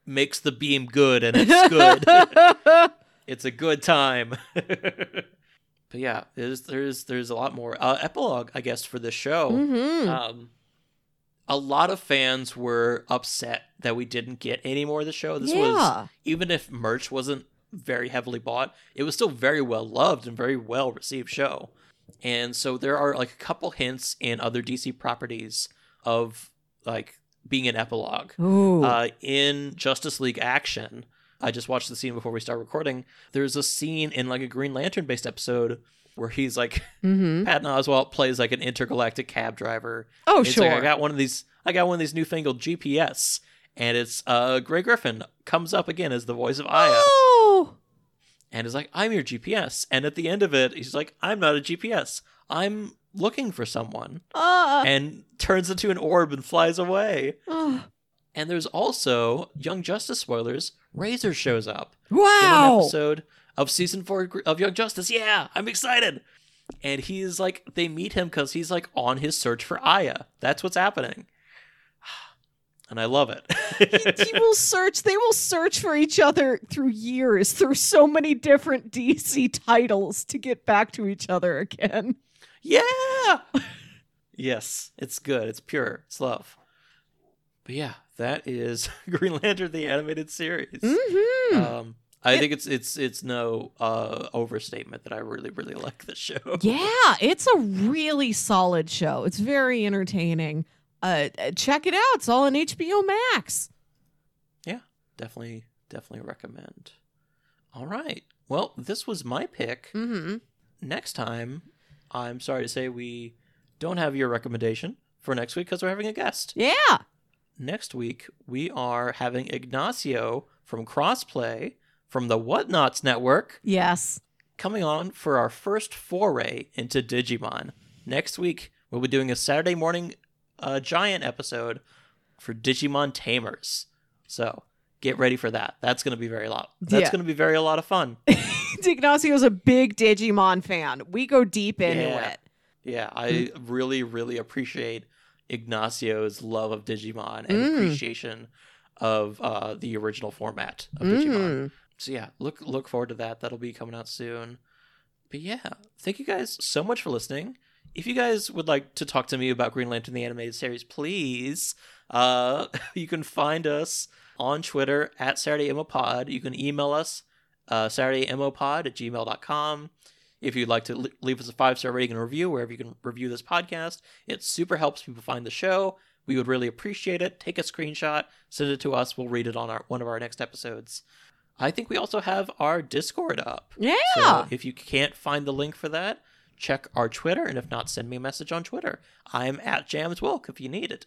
makes the beam good and it's good. It's a good time but yeah there's there's there's a lot more uh, epilogue i guess for this show Mhm. um a lot of fans were upset that we didn't get any more of the show this was even if merch wasn't very heavily bought, it was still very well loved and very well received show. And so there are like a couple hints in other DC properties of like being an epilogue. Uh, in Justice League Action, I just watched the scene before we start recording. There's a scene in like a Green Lantern based episode where he's like mm-hmm. Patton Oswalt plays like an intergalactic cab driver Oh, sure. like I got one of these I got one of these newfangled GPS, and it's uh Grey Griffin comes up again as the voice of Aya, Oh, and is like, "I'm your GPS," and at the end of it, he's like, "I'm not a GPS. I'm looking for someone," uh, and turns into an orb and flies away. uh, And there's also Young Justice spoilers. Razer shows up in an wow. episode of season four of Young Justice. Yeah, I'm excited. And he's like, they meet him because he's like on his search for Aya. That's what's happening. And I love it. he will search they will search for each other through years through so many different dc titles to get back to each other again yeah. yes, it's good. It's pure. It's love. But yeah, that is Green Lantern the animated series. mm-hmm. Um, I think it's it's it's no uh, overstatement that I really really like the show. yeah it's a really solid show it's very entertaining uh uh, check it out it's all on hbo max yeah, definitely definitely recommend. All right. Well, this was my pick. mm-hmm Next time, I'm sorry to say we don't have your recommendation for next week because we're having a guest. yeah Next week, we are having Ignacio from Crossplay from the Whatnots Network yes coming on for our first foray into Digimon. Next week, we'll be doing a Saturday morning uh, giant episode for Digimon Tamers. So get ready for that. That's going to be very lot. That's Yeah. going to be very a lot of fun. Ignacio's a big digimon fan we go deep into Yeah. it Yeah, I really, really appreciate Ignacio's love of Digimon and Mm. appreciation of uh, the original format of Digimon. Mm. So yeah, look look forward to that. That'll be coming out soon. But yeah, thank you guys so much for listening. If you guys would like to talk to me about Green Lantern the animated series, please, uh, you can find us on Twitter at Saturday Pod. You can email us uh, SaturdayMOPod at gmail.com. If you'd like to leave us a five star rating and review wherever you can review this podcast, it super helps people find the show. We would really appreciate it. Take a screenshot, send it to us. We'll read it on our one of our next episodes. I think we also have our Discord up. yeah So if you can't find the link for that, check our Twitter, and if not, send me a message on Twitter. I'm at Jams Wilk if you need it.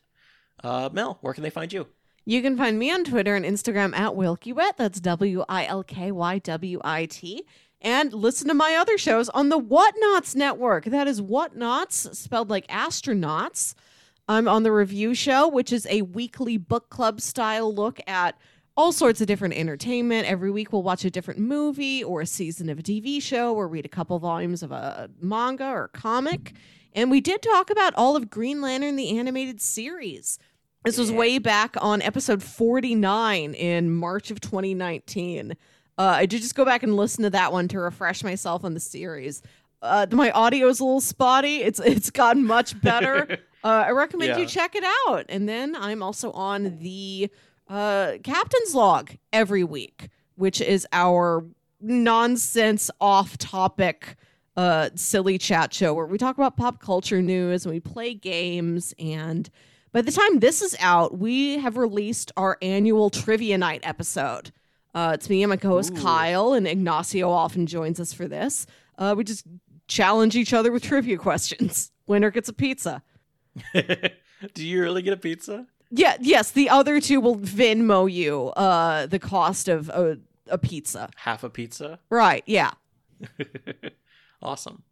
Uh, Mel, where can they find you? You can find me on Twitter and Instagram at WilkyWit. That's W I L K Y W I T. And listen to my other shows on the Whatnots Network. That is Whatnots, spelled like astronauts. I'm on the review show, which is a weekly book club style look at all sorts of different entertainment. Every week we'll watch a different movie or a season of a TV show or read a couple volumes of a manga or comic. And we did talk about all of Green Lantern, the animated series. This was way back on episode 49 in March of 2019. Uh, I did just go back and listen to that one to refresh myself on the series. Uh, my audio is a little spotty. It's it's gotten much better. uh, I recommend you check it out. And then I'm also on the uh, Captain's Log every week, which is our nonsense, off-topic, uh, silly chat show where we talk about pop culture news and we play games and by the time this is out, we have released our annual trivia night episode. Uh, it's me and my co-host Ooh. Kyle, and Ignacio often joins us for this. Uh, we just challenge each other with trivia questions. Winner gets a pizza. Do you really get a pizza? Yeah, yes. The other two will Venmo you uh, the cost of a, a pizza. Half a pizza? Right? Yeah. awesome.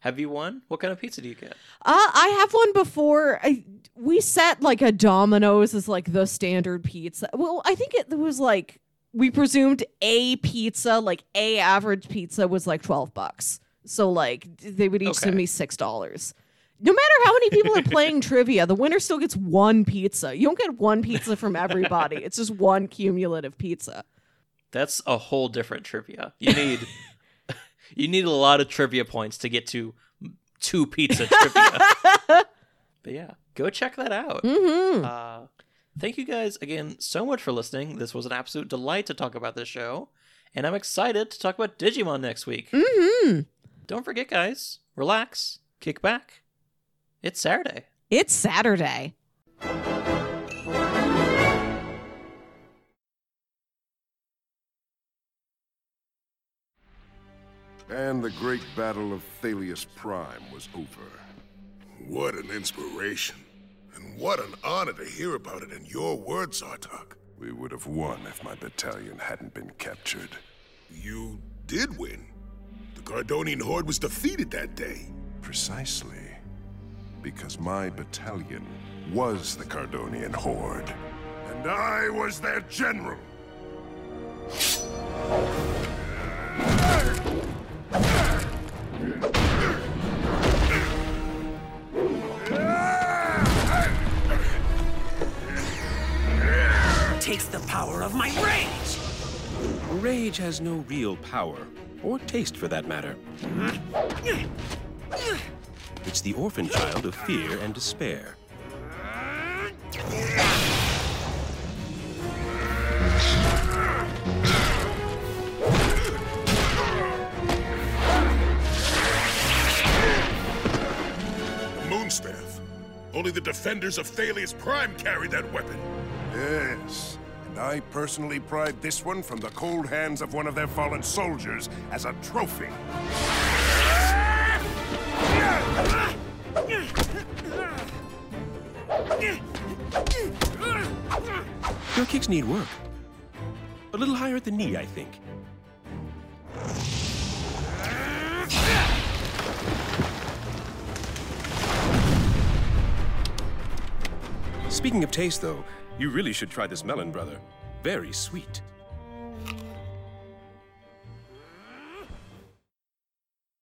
Have you won? What kind of pizza do you get? Uh, I have one before. I we set like a Domino's as like the standard pizza. Well, I think it was like we presumed a pizza, like a average pizza, was like twelve bucks. So like they would each send me six dollars. No matter how many people are playing trivia, the winner still gets one pizza. You don't get one pizza from everybody. It's just one cumulative pizza. That's a whole different trivia. You need you need a lot of trivia points to get to two pizza trivia. but yeah, go check that out. Mm-hmm. Uh, thank you guys again so much for listening. This was an absolute delight to talk about this show, and I'm excited to talk about Digimon next week. Mm-hmm. Don't forget, guys, relax, kick back. It's Saturday. It's Saturday. And the great battle of Thalius Prime was over. What an inspiration. And what an honor to hear about it in your words, Zartok. We would have won if my battalion hadn't been captured. You did win. The Cardonian horde was defeated that day. Precisely. Because my battalion was the Cardonian horde. And I was their general. Taste the power of my rage! Rage has no real power, or taste for that matter. It's the orphan child of fear and despair. Moonstaff. Only the defenders of Thalius Prime carry that weapon. Yes. I personally pried this one from the cold hands of one of their fallen soldiers as a trophy. Your kicks need work. A little higher at the knee, I think. Speaking of taste, though, you really should try this melon, brother. Very sweet.